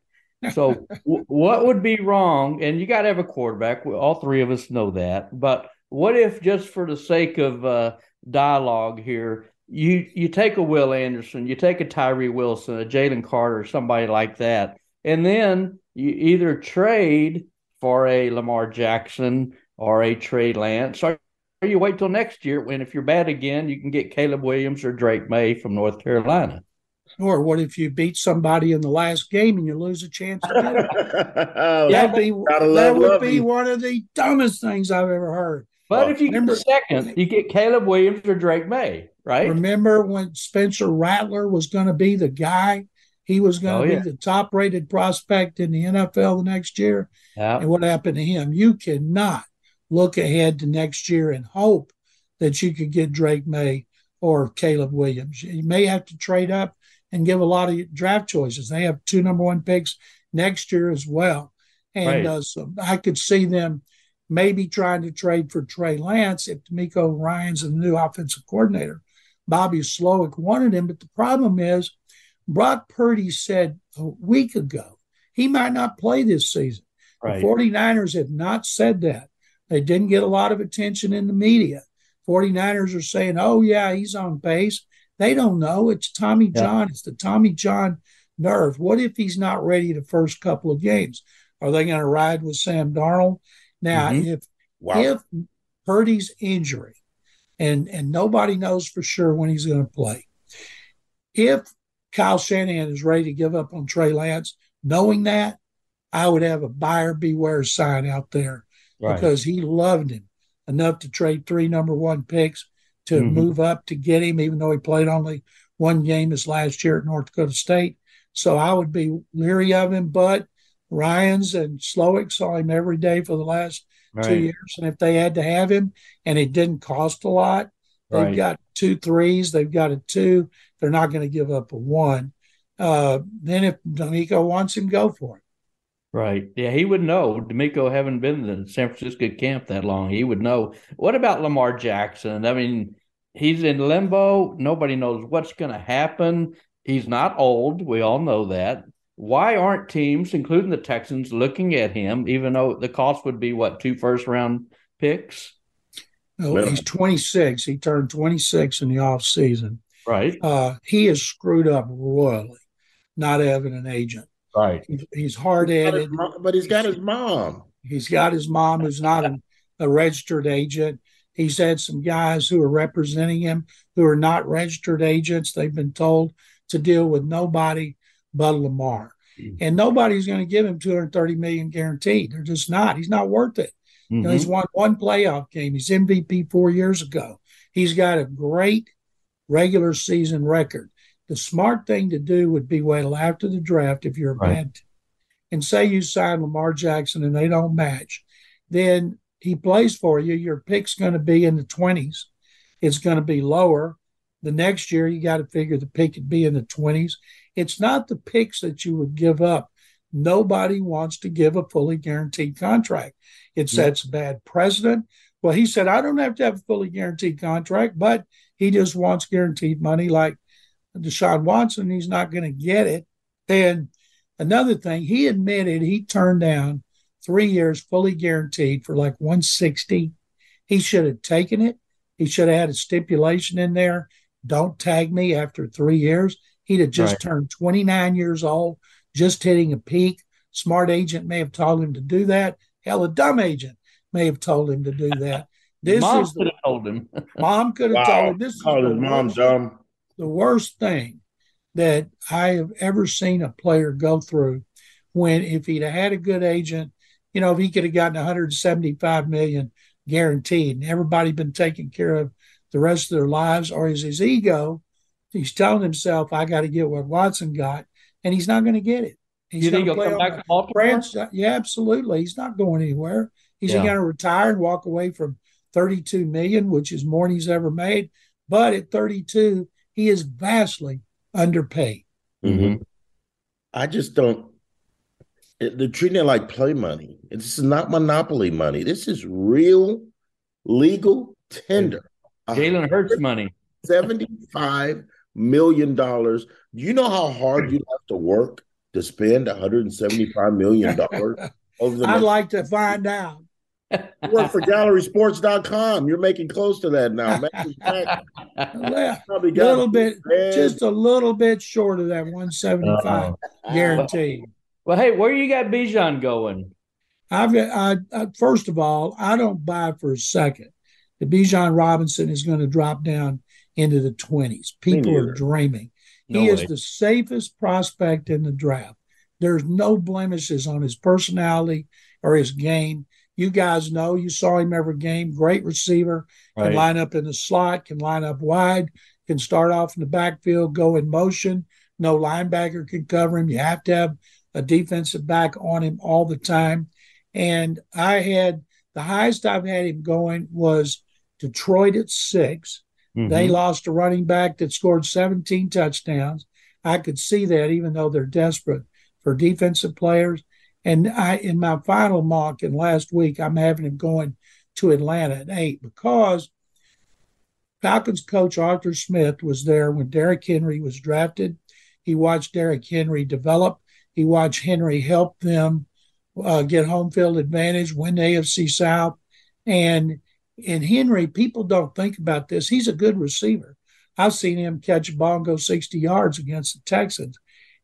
So, w- what would be wrong? And you got to have a quarterback. All three of us know that. But what if, just for the sake of uh, dialogue here, you you take a Will Anderson, you take a Tyree Wilson, a Jalen Carter, somebody like that, and then you either trade for a Lamar Jackson or a Trey Lance, or you wait till next year when, if you're bad again, you can get Caleb Williams or Drake Maye from North Carolina. Or what if you beat somebody in the last game and you lose a chance to get it? That'd be, that would be one of the dumbest things I've ever heard. But well, if you remember, get second, you get Caleb Williams or Drake Maye, right? Remember when Spencer Rattler was going to be the guy? He was going to oh, be the top rated prospect in the NFL the next year. Yeah. And what happened to him? You cannot look ahead to next year and hope that you could get Drake Maye or Caleb Williams. You may have to trade up and give a lot of draft choices. They have two number one picks next year as well. And right. uh, so I could see them maybe trying to trade for Trey Lance if DeMeco Ryans the new offensive coordinator. Bobby Slowik wanted him, but the problem is Brock Purdy said a week ago he might not play this season. Right. The 49ers have not said that. They didn't get a lot of attention in the media. 49ers are saying, oh, yeah, he's on pace. They don't know. It's Tommy yeah. John. It's the Tommy John nerve. What if he's not ready the first couple of games? Are they going to ride with Sam Darnold? Now, mm-hmm. if wow. if Purdy's injury, and and nobody knows for sure when he's going to play, if Kyle Shanahan is ready to give up on Trey Lance, knowing that, I would have a buyer beware sign out there right. because he loved him enough to trade three number one picks to mm-hmm. move up to get him, even though he played only one game his last year at North Dakota State. So I would be leery of him, but Ryans and Slowik saw him every day for the last right. two years. And if they had to have him and it didn't cost a lot, they've right. got two threes, they've got a two. They're not going to give up a one. Uh, then if DeMeco wants him, go for it. Right. Yeah, he would know. DeMeco haven't been in the San Francisco camp that long. He would know. What about Lamar Jackson? I mean, he's in limbo. Nobody knows what's going to happen. He's not old. We all know that why aren't teams, including the Texans, looking at him, even though the cost would be what, two first round picks? No, he's 26. He turned 26 in the off season. Right. Uh, he is screwed up royally, not having an agent. Right. he's hard headed. But he's got his mom. He's got his mom who's not a, a registered agent. He's had some guys who are representing him who are not registered agents. They've been told to deal with nobody Bud Lamar. Mm-hmm. And nobody's going to give him 230 million guaranteed. They're just not. He's not worth it. Mm-hmm. You know, he's mm-hmm. won one playoff game. He's MVP four years ago. He's got a great regular season record. The smart thing to do would be wait till after the draft if you're a right. bad and say you sign Lamar Jackson and they don't match, then he plays for you. Your pick's going to be in the 20s. It's going to be lower. The next year, you got to figure the pick could be in the 20s. It's not the picks that you would give up. Nobody wants to give a fully guaranteed contract. It sets yeah. bad precedent. Well, he said, I don't have to have a fully guaranteed contract, but he just wants guaranteed money like Deshaun Watson. He's not going to get it. And another thing, he admitted he turned down three years fully guaranteed for like 160. He should have taken it. He should have had a stipulation in there. Don't tag me after three years. He'd have just right. turned 29 years old, just hitting a peak. Smart agent may have told him to do that. Hell, a dumb agent may have told him to do that. This mom is could have told him. mom could have wow. told him. This is the mom worst, dumb. The worst thing that I have ever seen a player go through when if he'd had a good agent, you know, if he could have gotten 175 million guaranteed and everybody been taken care of the rest of their lives, or is his ego? He's telling himself, I got to get what Watson got, and he's not going to get it. He's going to come back to France. Yeah, absolutely. He's not going anywhere. He's yeah. going to retire and walk away from 32 million, which is more than he's ever made. But at 32, he is vastly underpaid. Mm-hmm. I just don't. They're treating it like play money. This is not monopoly money. This is real, legal tender. Jalen Hurts money. Seventy-five million dollars. Do you know how hard you have to work to spend 175 million dollars? over the I'd like to find out. You work for gallerysports.com. You're making close to that now. Probably a little bit, just a little bit short of that 175 uh, guaranteed. Well, hey, where you got Bijan going? I've got, I, I, first of all, I don't buy for a second that Bijan Robinson is going to drop down into the 20s. People are dreaming. No he way. is the safest prospect in the draft. There's no blemishes on his personality or his game. You guys know you saw him every game. Great receiver, can right. line up in the slot, can line up wide, can start off in the backfield, go in motion. No linebacker can cover him. You have to have a defensive back on him all the time. And I had the highest I've had him going was Detroit at 6 mm-hmm. They lost a running back that scored 17 touchdowns. I could see that even though they're desperate for defensive players. And I, in my final mock in last week, I'm having him going to Atlanta at eight because Falcons coach Arthur Smith was there when Derrick Henry was drafted. He watched Derrick Henry develop. He watched Henry help them uh, get home field advantage, win the AFC South. And in Henry, people don't think about this. He's a good receiver. I've seen him catch a ball and go 60 yards against the Texans.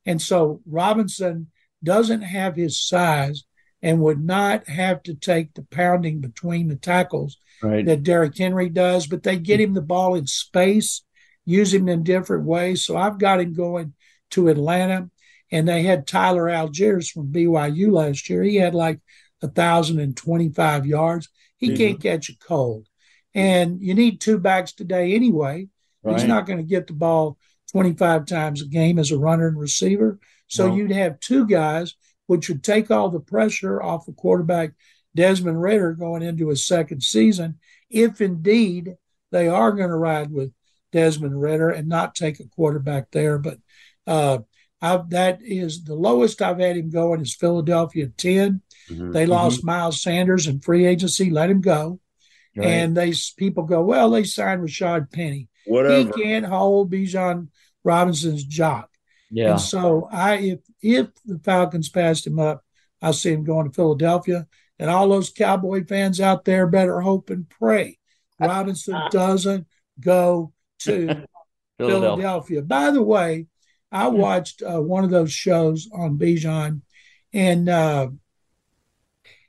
And so Robinson doesn't have his size and would not have to take the pounding between the tackles right. that Derrick Henry does, but they get him the ball in space, use him in different ways. So I've got him going to Atlanta, and they had Tyler Allgeier from BYU last year. He had like a thousand and twenty-five yards. He mm-hmm. can't catch a cold, and you need two backs today anyway. Right. He's not going to get the ball 25 times a game as a runner and receiver. So no. you'd have two guys, which would take all the pressure off the quarterback Desmond Ridder going into his second season, if indeed they are going to ride with Desmond Ridder and not take a quarterback there. But uh, that is the lowest I've had him going is Philadelphia 10. Mm-hmm. They lost mm-hmm. Miles Sanders in free agency, let him go. Right. And they people go, well, they signed Rashaad Penny. Whatever. He can't hold Bijan Robinson's jock. Yeah. And so I if if the Falcons passed him up, I see him going to Philadelphia. And all those Cowboy fans out there better hope and pray Robinson doesn't go to Philadelphia. Philadelphia. By the way, I hmm. watched uh, one of those shows on Bijan, and uh,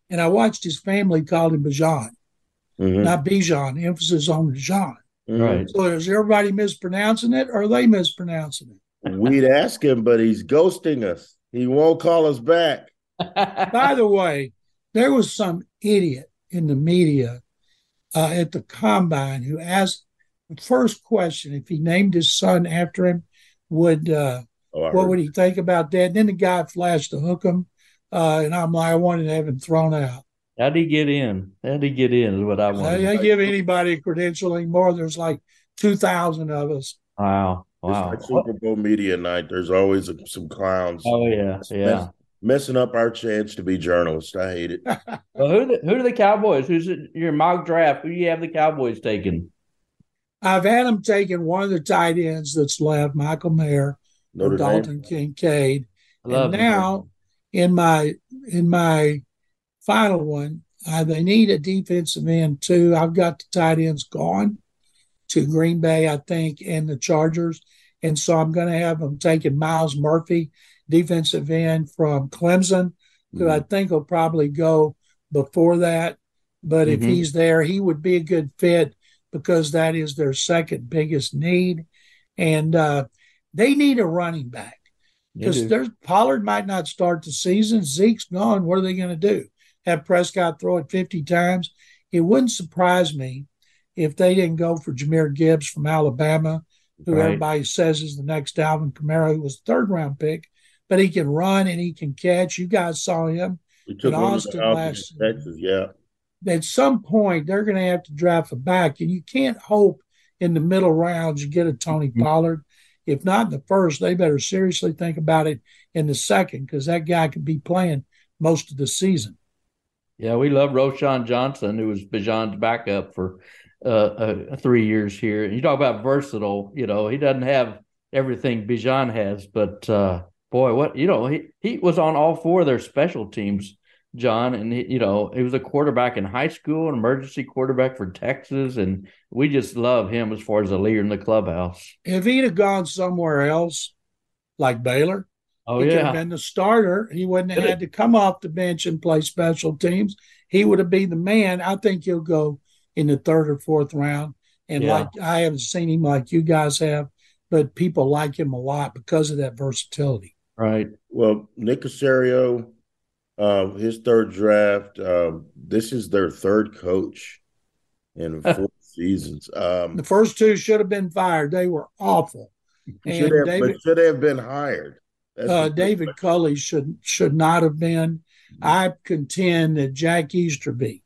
and I watched his family call him Bijan, mm-hmm. not Bijan. Emphasis on Bijan. Right. So is everybody mispronouncing it, or are they mispronouncing it? We'd ask him, but he's ghosting us. He won't call us back. By the way, there was some idiot in the media uh, at the combine who asked the first question if he named his son after him, would uh, oh, what would he think about that? And then the guy flashed to hook him, uh, and I'm like, I wanted to have him thrown out. How'd he get in? How'd he get in? Is what I want. I, I give anybody a credential anymore. There's like two thousand of us. Wow. Wow. It's like Super Bowl media night. There's always some clowns. Oh yeah, yeah. Mess, messing up our chance to be journalists. I hate it. well, who the, who are the Cowboys? Who's it, your mock draft? Who do you have the Cowboys taking? I've had them taking one of the tight ends that's left, Michael Mayer, Notre Dalton Kincaid, and now in my in my final one, uh, they need a defensive end too. I've got the tight ends gone to Green Bay, I think, and the Chargers. And so I'm going to have them taking Myles Murphy, defensive end from Clemson, who mm-hmm. I think will probably go before that. But mm-hmm. if he's there, he would be a good fit because that is their second biggest need. And uh, they need a running back because there's Pollard might not start the season. Zeke's gone. What are they going to do? Have Prescott throw it 50 times? It wouldn't surprise me if they didn't go for Jahmyr Gibbs from Alabama, who right. everybody says is the next Alvin Kamara, who was third round pick, but he can run and he can catch. You guys saw him in Austin last Texas, yeah. At some point, they're going to have to draft a back, and you can't hope in the middle rounds you get a Tony mm-hmm. Pollard. If not in the first, they better seriously think about it in the second because that guy could be playing most of the season. Yeah, we love Roschon Johnson, who was Bijan's backup for uh, uh, three years here. And you talk about versatile. You know, he doesn't have everything Bijan has, but uh, boy, what you know, he he was on all four of their special teams, John, and he, you know, he was a quarterback in high school, an emergency quarterback for Texas, and we just love him as far as a leader in the clubhouse. If he'd have gone somewhere else, like Baylor, oh he yeah, could have been the starter. He wouldn't have had to come off the bench and play special teams. He would have been the man. I think he'll go in the third or fourth round. And yeah. like I haven't seen him like you guys have, but people like him a lot because of that versatility. Right. Well, Nick Caserio, uh, his third draft. Um, this is their third coach in four seasons. Um, the first two should have been fired. They were awful. And should have, David, should have been hired. Uh, David Culley should should not have been. I contend that Jack Easterby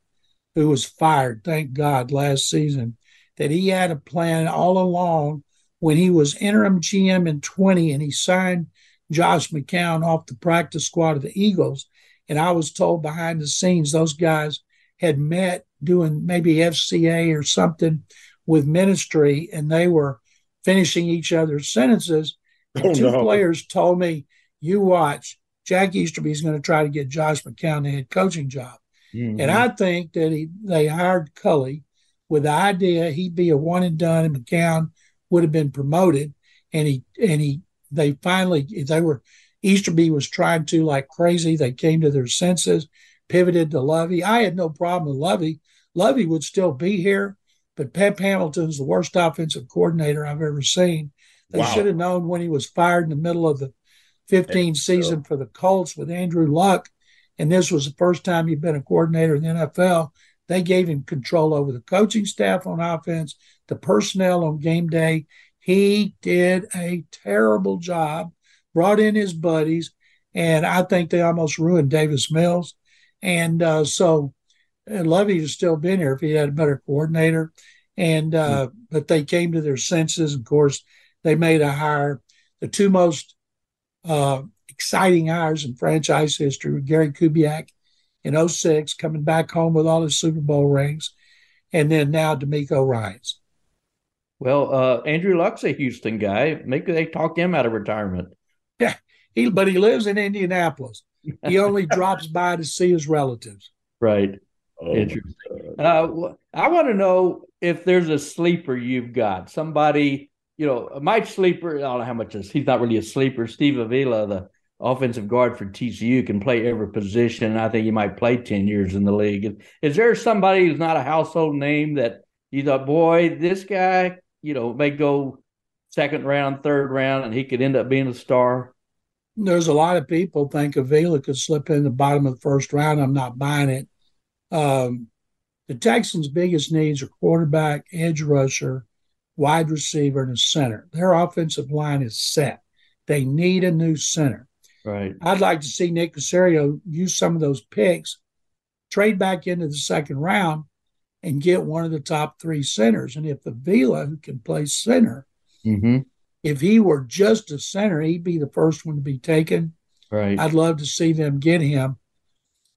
who was fired, thank God, last season, that he had a plan all along when he was interim GM in 20 and he signed Josh McCown off the practice squad of the Eagles. And I was told behind the scenes those guys had met doing maybe FCA or something with ministry and they were finishing each other's sentences. Oh, two no. players told me, You watch, Jack Easterby is going to try to get Josh McCown the head coaching job. Mm-hmm. And I think that he they hired Culley with the idea he'd be a one and done, and McCown would have been promoted. And he and he they finally they were Easterby was trying to like crazy. They came to their senses, pivoted to Lovie. I had no problem with Lovie. Lovie would still be here, but Pep Hamilton's the worst offensive coordinator I've ever seen. They wow. should have known when he was fired in the middle of the 15 season for the Colts with Andrew Luck and this was the first time he'd been a coordinator in the NFL. They gave him control over the coaching staff on offense, the personnel on game day. He did a terrible job, brought in his buddies, and I think they almost ruined Davis Mills. And uh, so I'd love to still been here if he had a better coordinator. And uh, mm-hmm. but they came to their senses. Of course, they made a hire. The two most uh, exciting hours in franchise history Gary Kubiak in 06, coming back home with all his Super Bowl rings, and then now DeMeco Ryans. Well, uh, Andrew Luck's a Houston guy. Maybe they talked him out of retirement. Yeah, he but he lives in Indianapolis. He only drops by to see his relatives. Right. Oh, Interesting. Uh, I want to know if there's a sleeper you've got. Somebody, you know, my sleeper. I don't know how much is. He's not really a sleeper. Steve Avila, the offensive guard for TCU can play every position. I think he might play 10 years in the league. Is there somebody who's not a household name that you thought, boy, this guy, you know, may go second round, third round, and he could end up being a star? There's a lot of people think Avila could slip in the bottom of the first round. I'm not buying it. Um, the Texans' biggest needs are quarterback, edge rusher, wide receiver, and a center. Their offensive line is set. They need a new center. Right. I'd like to see Nick Caserio use some of those picks, trade back into the second round, and get one of the top three centers. And if Avila, who can play center, mm-hmm. If he were just a center, he'd be the first one to be taken. Right. I'd love to see them get him.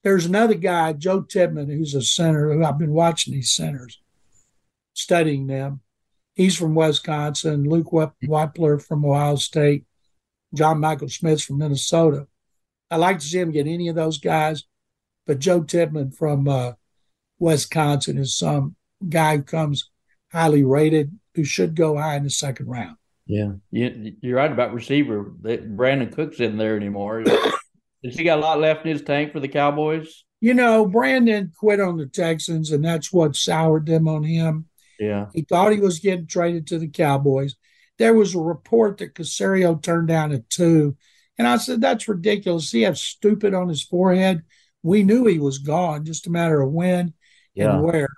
There's another guy, Joe Tippmann, who's a center. Who I've been watching these centers, studying them. He's from Wisconsin. Luke Wypler from Ohio State. John Michael Schmitz from Minnesota. I'd like to see him get any of those guys. but Joe Tippmann from uh, Wisconsin is some guy who comes highly rated who should go high in the second round. Yeah, you, are right about receiver. Brandin Cooks in there anymore. Has he got a lot left in his tank for the Cowboys? You know, Brandin quit on the Texans, and that's what soured them on him. Yeah. He thought he was getting traded to the Cowboys. There was a report that Caserio turned down at two. And I said, that's ridiculous. He had stupid on his forehead. We knew he was gone, just a matter of when yeah. and where.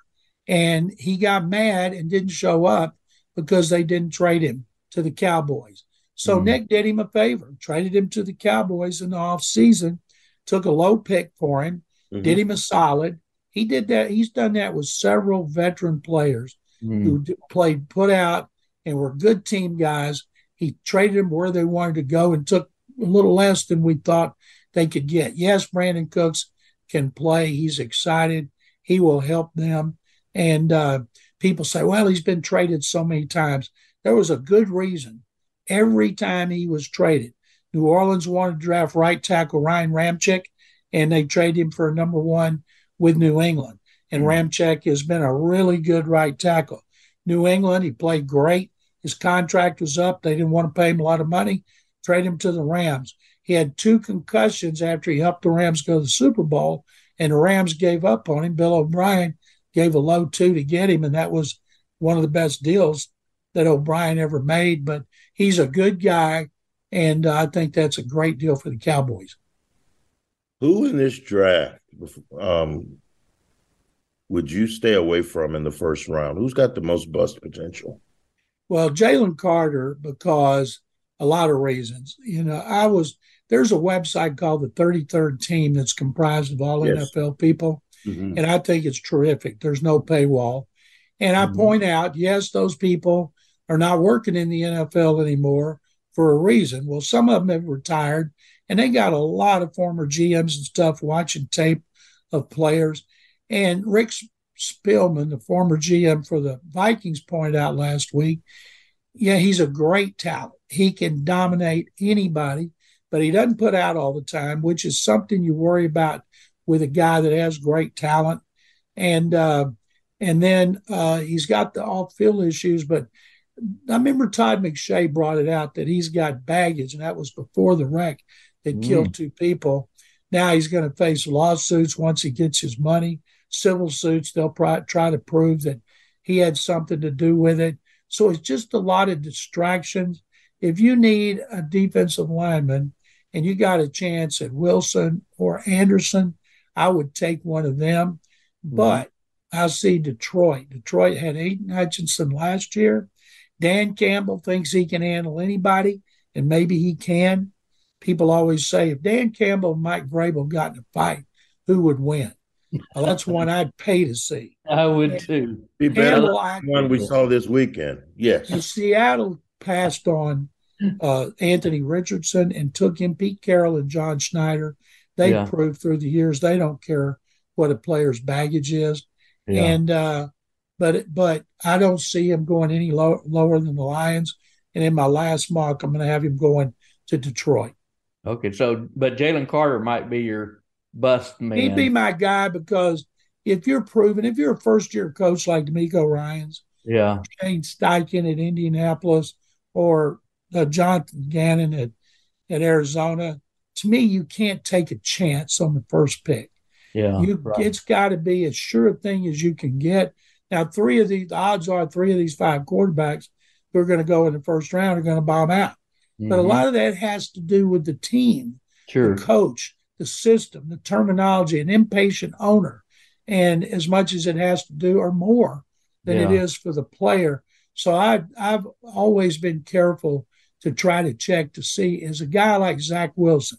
And he got mad and didn't show up because they didn't trade him to the Cowboys. So mm Nick did him a favor, traded him to the Cowboys in the off season, took a low pick for him, mm-hmm. did him a solid. He did that. He's done that with several veteran players mm who played put out and were good team guys. He traded them where they wanted to go and took a little less than we thought they could get. Yes, Brandin Cooks can play. He's excited. He will help them. And uh, people say, well, he's been traded so many times. There was a good reason. Every time he was traded, New Orleans wanted to draft right tackle Ryan Ramczyk, and they traded him for a number one with New England. And hmm. Ramczyk has been a really good right tackle. New England, he played great. His contract was up. They didn't want to pay him a lot of money. Trade him to the Rams. He had two concussions after he helped the Rams go to the Super Bowl, and the Rams gave up on him. Bill O'Brien gave a low two to get him, and that was one of the best deals that O'Brien ever made. But he's a good guy, and I think that's a great deal for the Cowboys. Who in this draft um, would you stay away from in the first round? Who's got the most bust potential? Well, Jalen Carter, because a lot of reasons. You know, I was there's a website called the 33rd Team that's comprised of all yes. NFL people, mm-hmm. and I think it's terrific. There's no paywall, and I mm-hmm. point out, yes, those people are not working in the NFL anymore for a reason. Well, some of them have retired, and they got a lot of former GMs and stuff watching tape of players. And Rick Spielman, the former GM for the Vikings, pointed out last week, yeah, he's a great talent. He can dominate anybody, but he doesn't put out all the time, which is something you worry about with a guy that has great talent. And uh, and then uh, he's got the off-field issues, but I remember Todd McShay brought it out that he's got baggage, and that was before the wreck that mm. killed two people. Now he's going to face lawsuits once he gets his money, civil suits. They'll try to prove that he had something to do with it. So it's just a lot of distractions. If you need a defensive lineman and you got a chance at Wilson or Anderson, I would take one of them. Mm. But I see Detroit. Detroit had Aidan Hutchinson last year. Dan Campbell thinks he can handle anybody, and maybe he can. People always say if Dan Campbell and Mike Vrabel got in a fight, who would win? Well, that's one I'd pay to see. I would too. Be better than one we saw this weekend. Yes. And Seattle passed on uh, Anthony Richardson and took in Pete Carroll and John Schneider. They yeah. proved through the years they don't care what a player's baggage is. Yeah. And uh, but but I don't see him going any low, lower than the Lions. And in my last mock, I'm going to have him going to Detroit. Okay, so but Jalen Carter might be your bust man. He'd be my guy because if you're proven, if you're a first year coach like DeMeco Ryans, yeah, Shane Steichen at Indianapolis, or uh, Jonathan Gannon at at Arizona, to me, you can't take a chance on the first pick. Yeah, you, right. it's got to be as sure a thing as you can get now, three of these, the odds are three of these five quarterbacks who are going to go in the first round are going to bomb out. Mm-hmm. But a mm-hmm. lot of that has to do with the team, sure. the coach, the system, the terminology, an impatient owner. And as much as it has to do or more than yeah. it is for the player. So I, I've always been careful to try to check to see is a guy like Zach Wilson,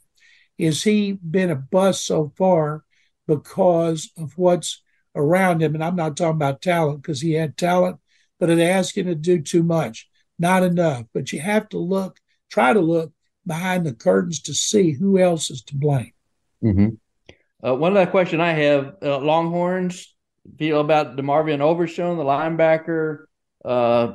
is he been a bust so far because of what's around him. And I'm not talking about talent because he had talent, but it asked him to do too much, not enough. But you have to look, try to look behind the curtains to see who else is to blame. Mm-hmm. Uh, one other question I have: uh, Longhorns feel about DeMarvion Overshown, the linebacker, uh,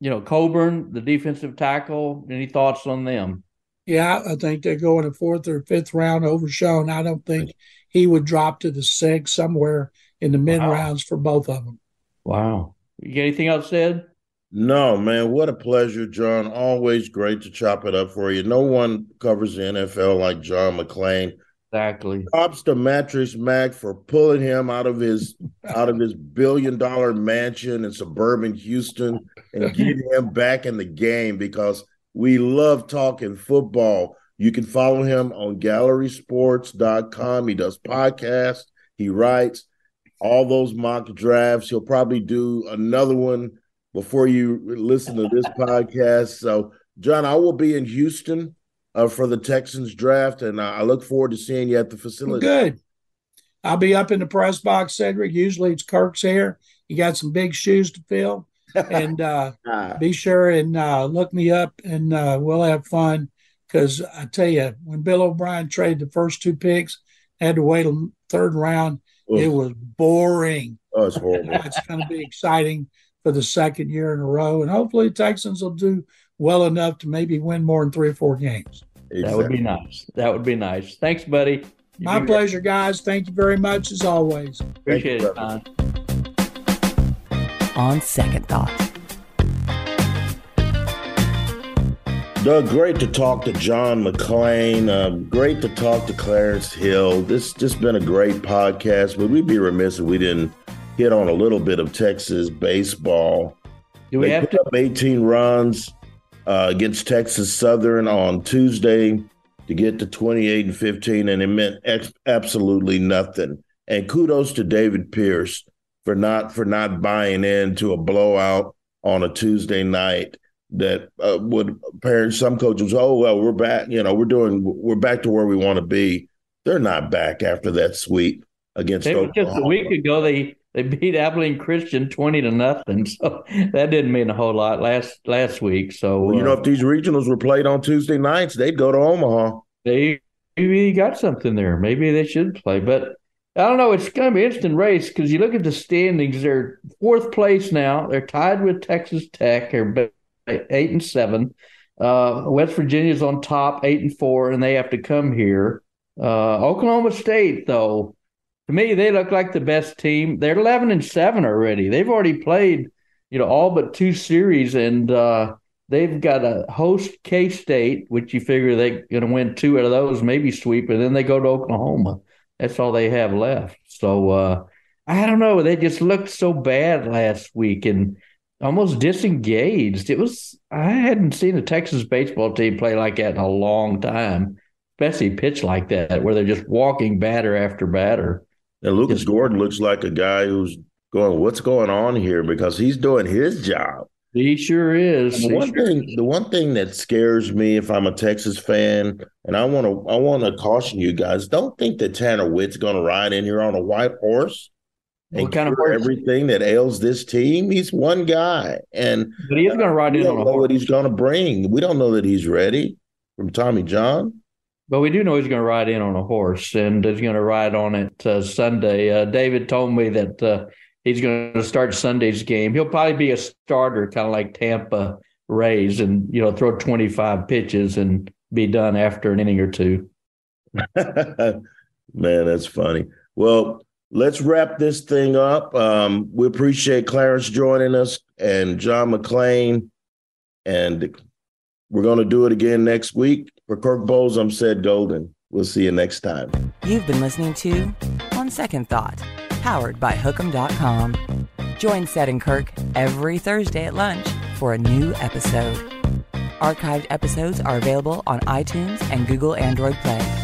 you know Coburn, the defensive tackle. Any thoughts on them? Yeah, I think they're going to fourth or fifth round. Overshown, I don't think he would drop to the six somewhere in the mid wow. rounds for both of them. Wow. You got anything else said? No, man. What a pleasure, John. Always great to chop it up for you. No one covers the NFL like John McClain. Exactly. Props to Mattress Mac for pulling him out of his out of his billion dollar mansion in suburban Houston and getting him back in the game because we love talking football. You can follow him on gallerysports.com. He does podcasts, he writes all those mock drafts. He'll probably do another one before you listen to this podcast. So, John, I will be in Houston uh, for the Texans draft, and I look forward to seeing you at the facility. Good. I'll be up in the press box, Cedric. Usually it's Kirk's here. You got some big shoes to fill. and uh, ah. be sure and uh, look me up, and uh, we'll have fun. Because I tell you, when Bill O'Brien traded the first two picks, had to wait a third round. Oof. It was boring. Oh, it's horrible. it's going to be exciting for the second year in a row, and hopefully the Texans will do well enough to maybe win more than three or four games. Exactly. That would be nice. That would be nice. Thanks, buddy. You My pleasure, great. guys. Thank you very much as always. Appreciate it, John. On second thought. Doug, great to talk to John McClain. Uh, great to talk to Clarence Hill. This just been a great podcast, but we'd be remiss if we didn't hit on a little bit of Texas baseball. Do we they have to? up 18 runs uh, against Texas Southern on Tuesday to get to 28 and 15, and it meant ex- absolutely nothing. And kudos to David Pierce for not for not buying into a blowout on a Tuesday night that uh, would parents some coaches oh well we're back you know we're doing we're back to where we want to be they're not back after that sweep against they, just a week ago they they beat Abilene Christian twenty to nothing so that didn't mean a whole lot last last week so well, you uh, know if these regionals were played on Tuesday nights they'd go to Omaha they maybe got something there maybe they should play but I don't know. It's going to be instant race because you look at the standings. They're fourth place now. They're tied with Texas Tech. They're eight and seven. Uh, West Virginia's on top, eight and four, and they have to come here. Uh, Oklahoma State, though, to me, they look like the best team. They're eleven and seven already. They've already played, you know, all but two series, and uh, they've got a host K State, which you figure they're going to win two out of those, maybe sweep, and then they go to Oklahoma. That's all they have left. So uh, I don't know. They just looked so bad last week, and almost disengaged. It was I hadn't seen a Texas baseball team play like that in a long time, especially pitch like that where they're just walking batter after batter. And Lucas just, Gordon looks like a guy who's going, "What's going on here?" Because he's doing his job. He sure is. The one sure thing, is. the one thing that scares me, if I'm a Texas fan, and I want to, I want to caution you guys: don't think that Tanner Witt's going to ride in here on a white horse and kind of everything that ails this team. He's one guy, and but he is going to ride in on a know what he's going to bring. We don't know that he's ready from Tommy John. But we do know he's going to ride in on a horse, and he's going to ride on it uh, Sunday. Uh, David told me that uh, he's going to start Sunday's game. He'll probably be a starter, kind of like Tampa Rays, and you know throw twenty five pitches and be done after an inning or two. Man, that's funny. Well, let's wrap this thing up. Um, we appreciate Clarence joining us and John McClain. And we're going to do it again next week. For Kirk Bohls, I'm Ced Golden. We'll see you next time. You've been listening to On Second Thought, powered by Hook'em.com. Join Ced and Kirk every Thursday at lunch for a new episode. Archived episodes are available on iTunes and Google Android Play.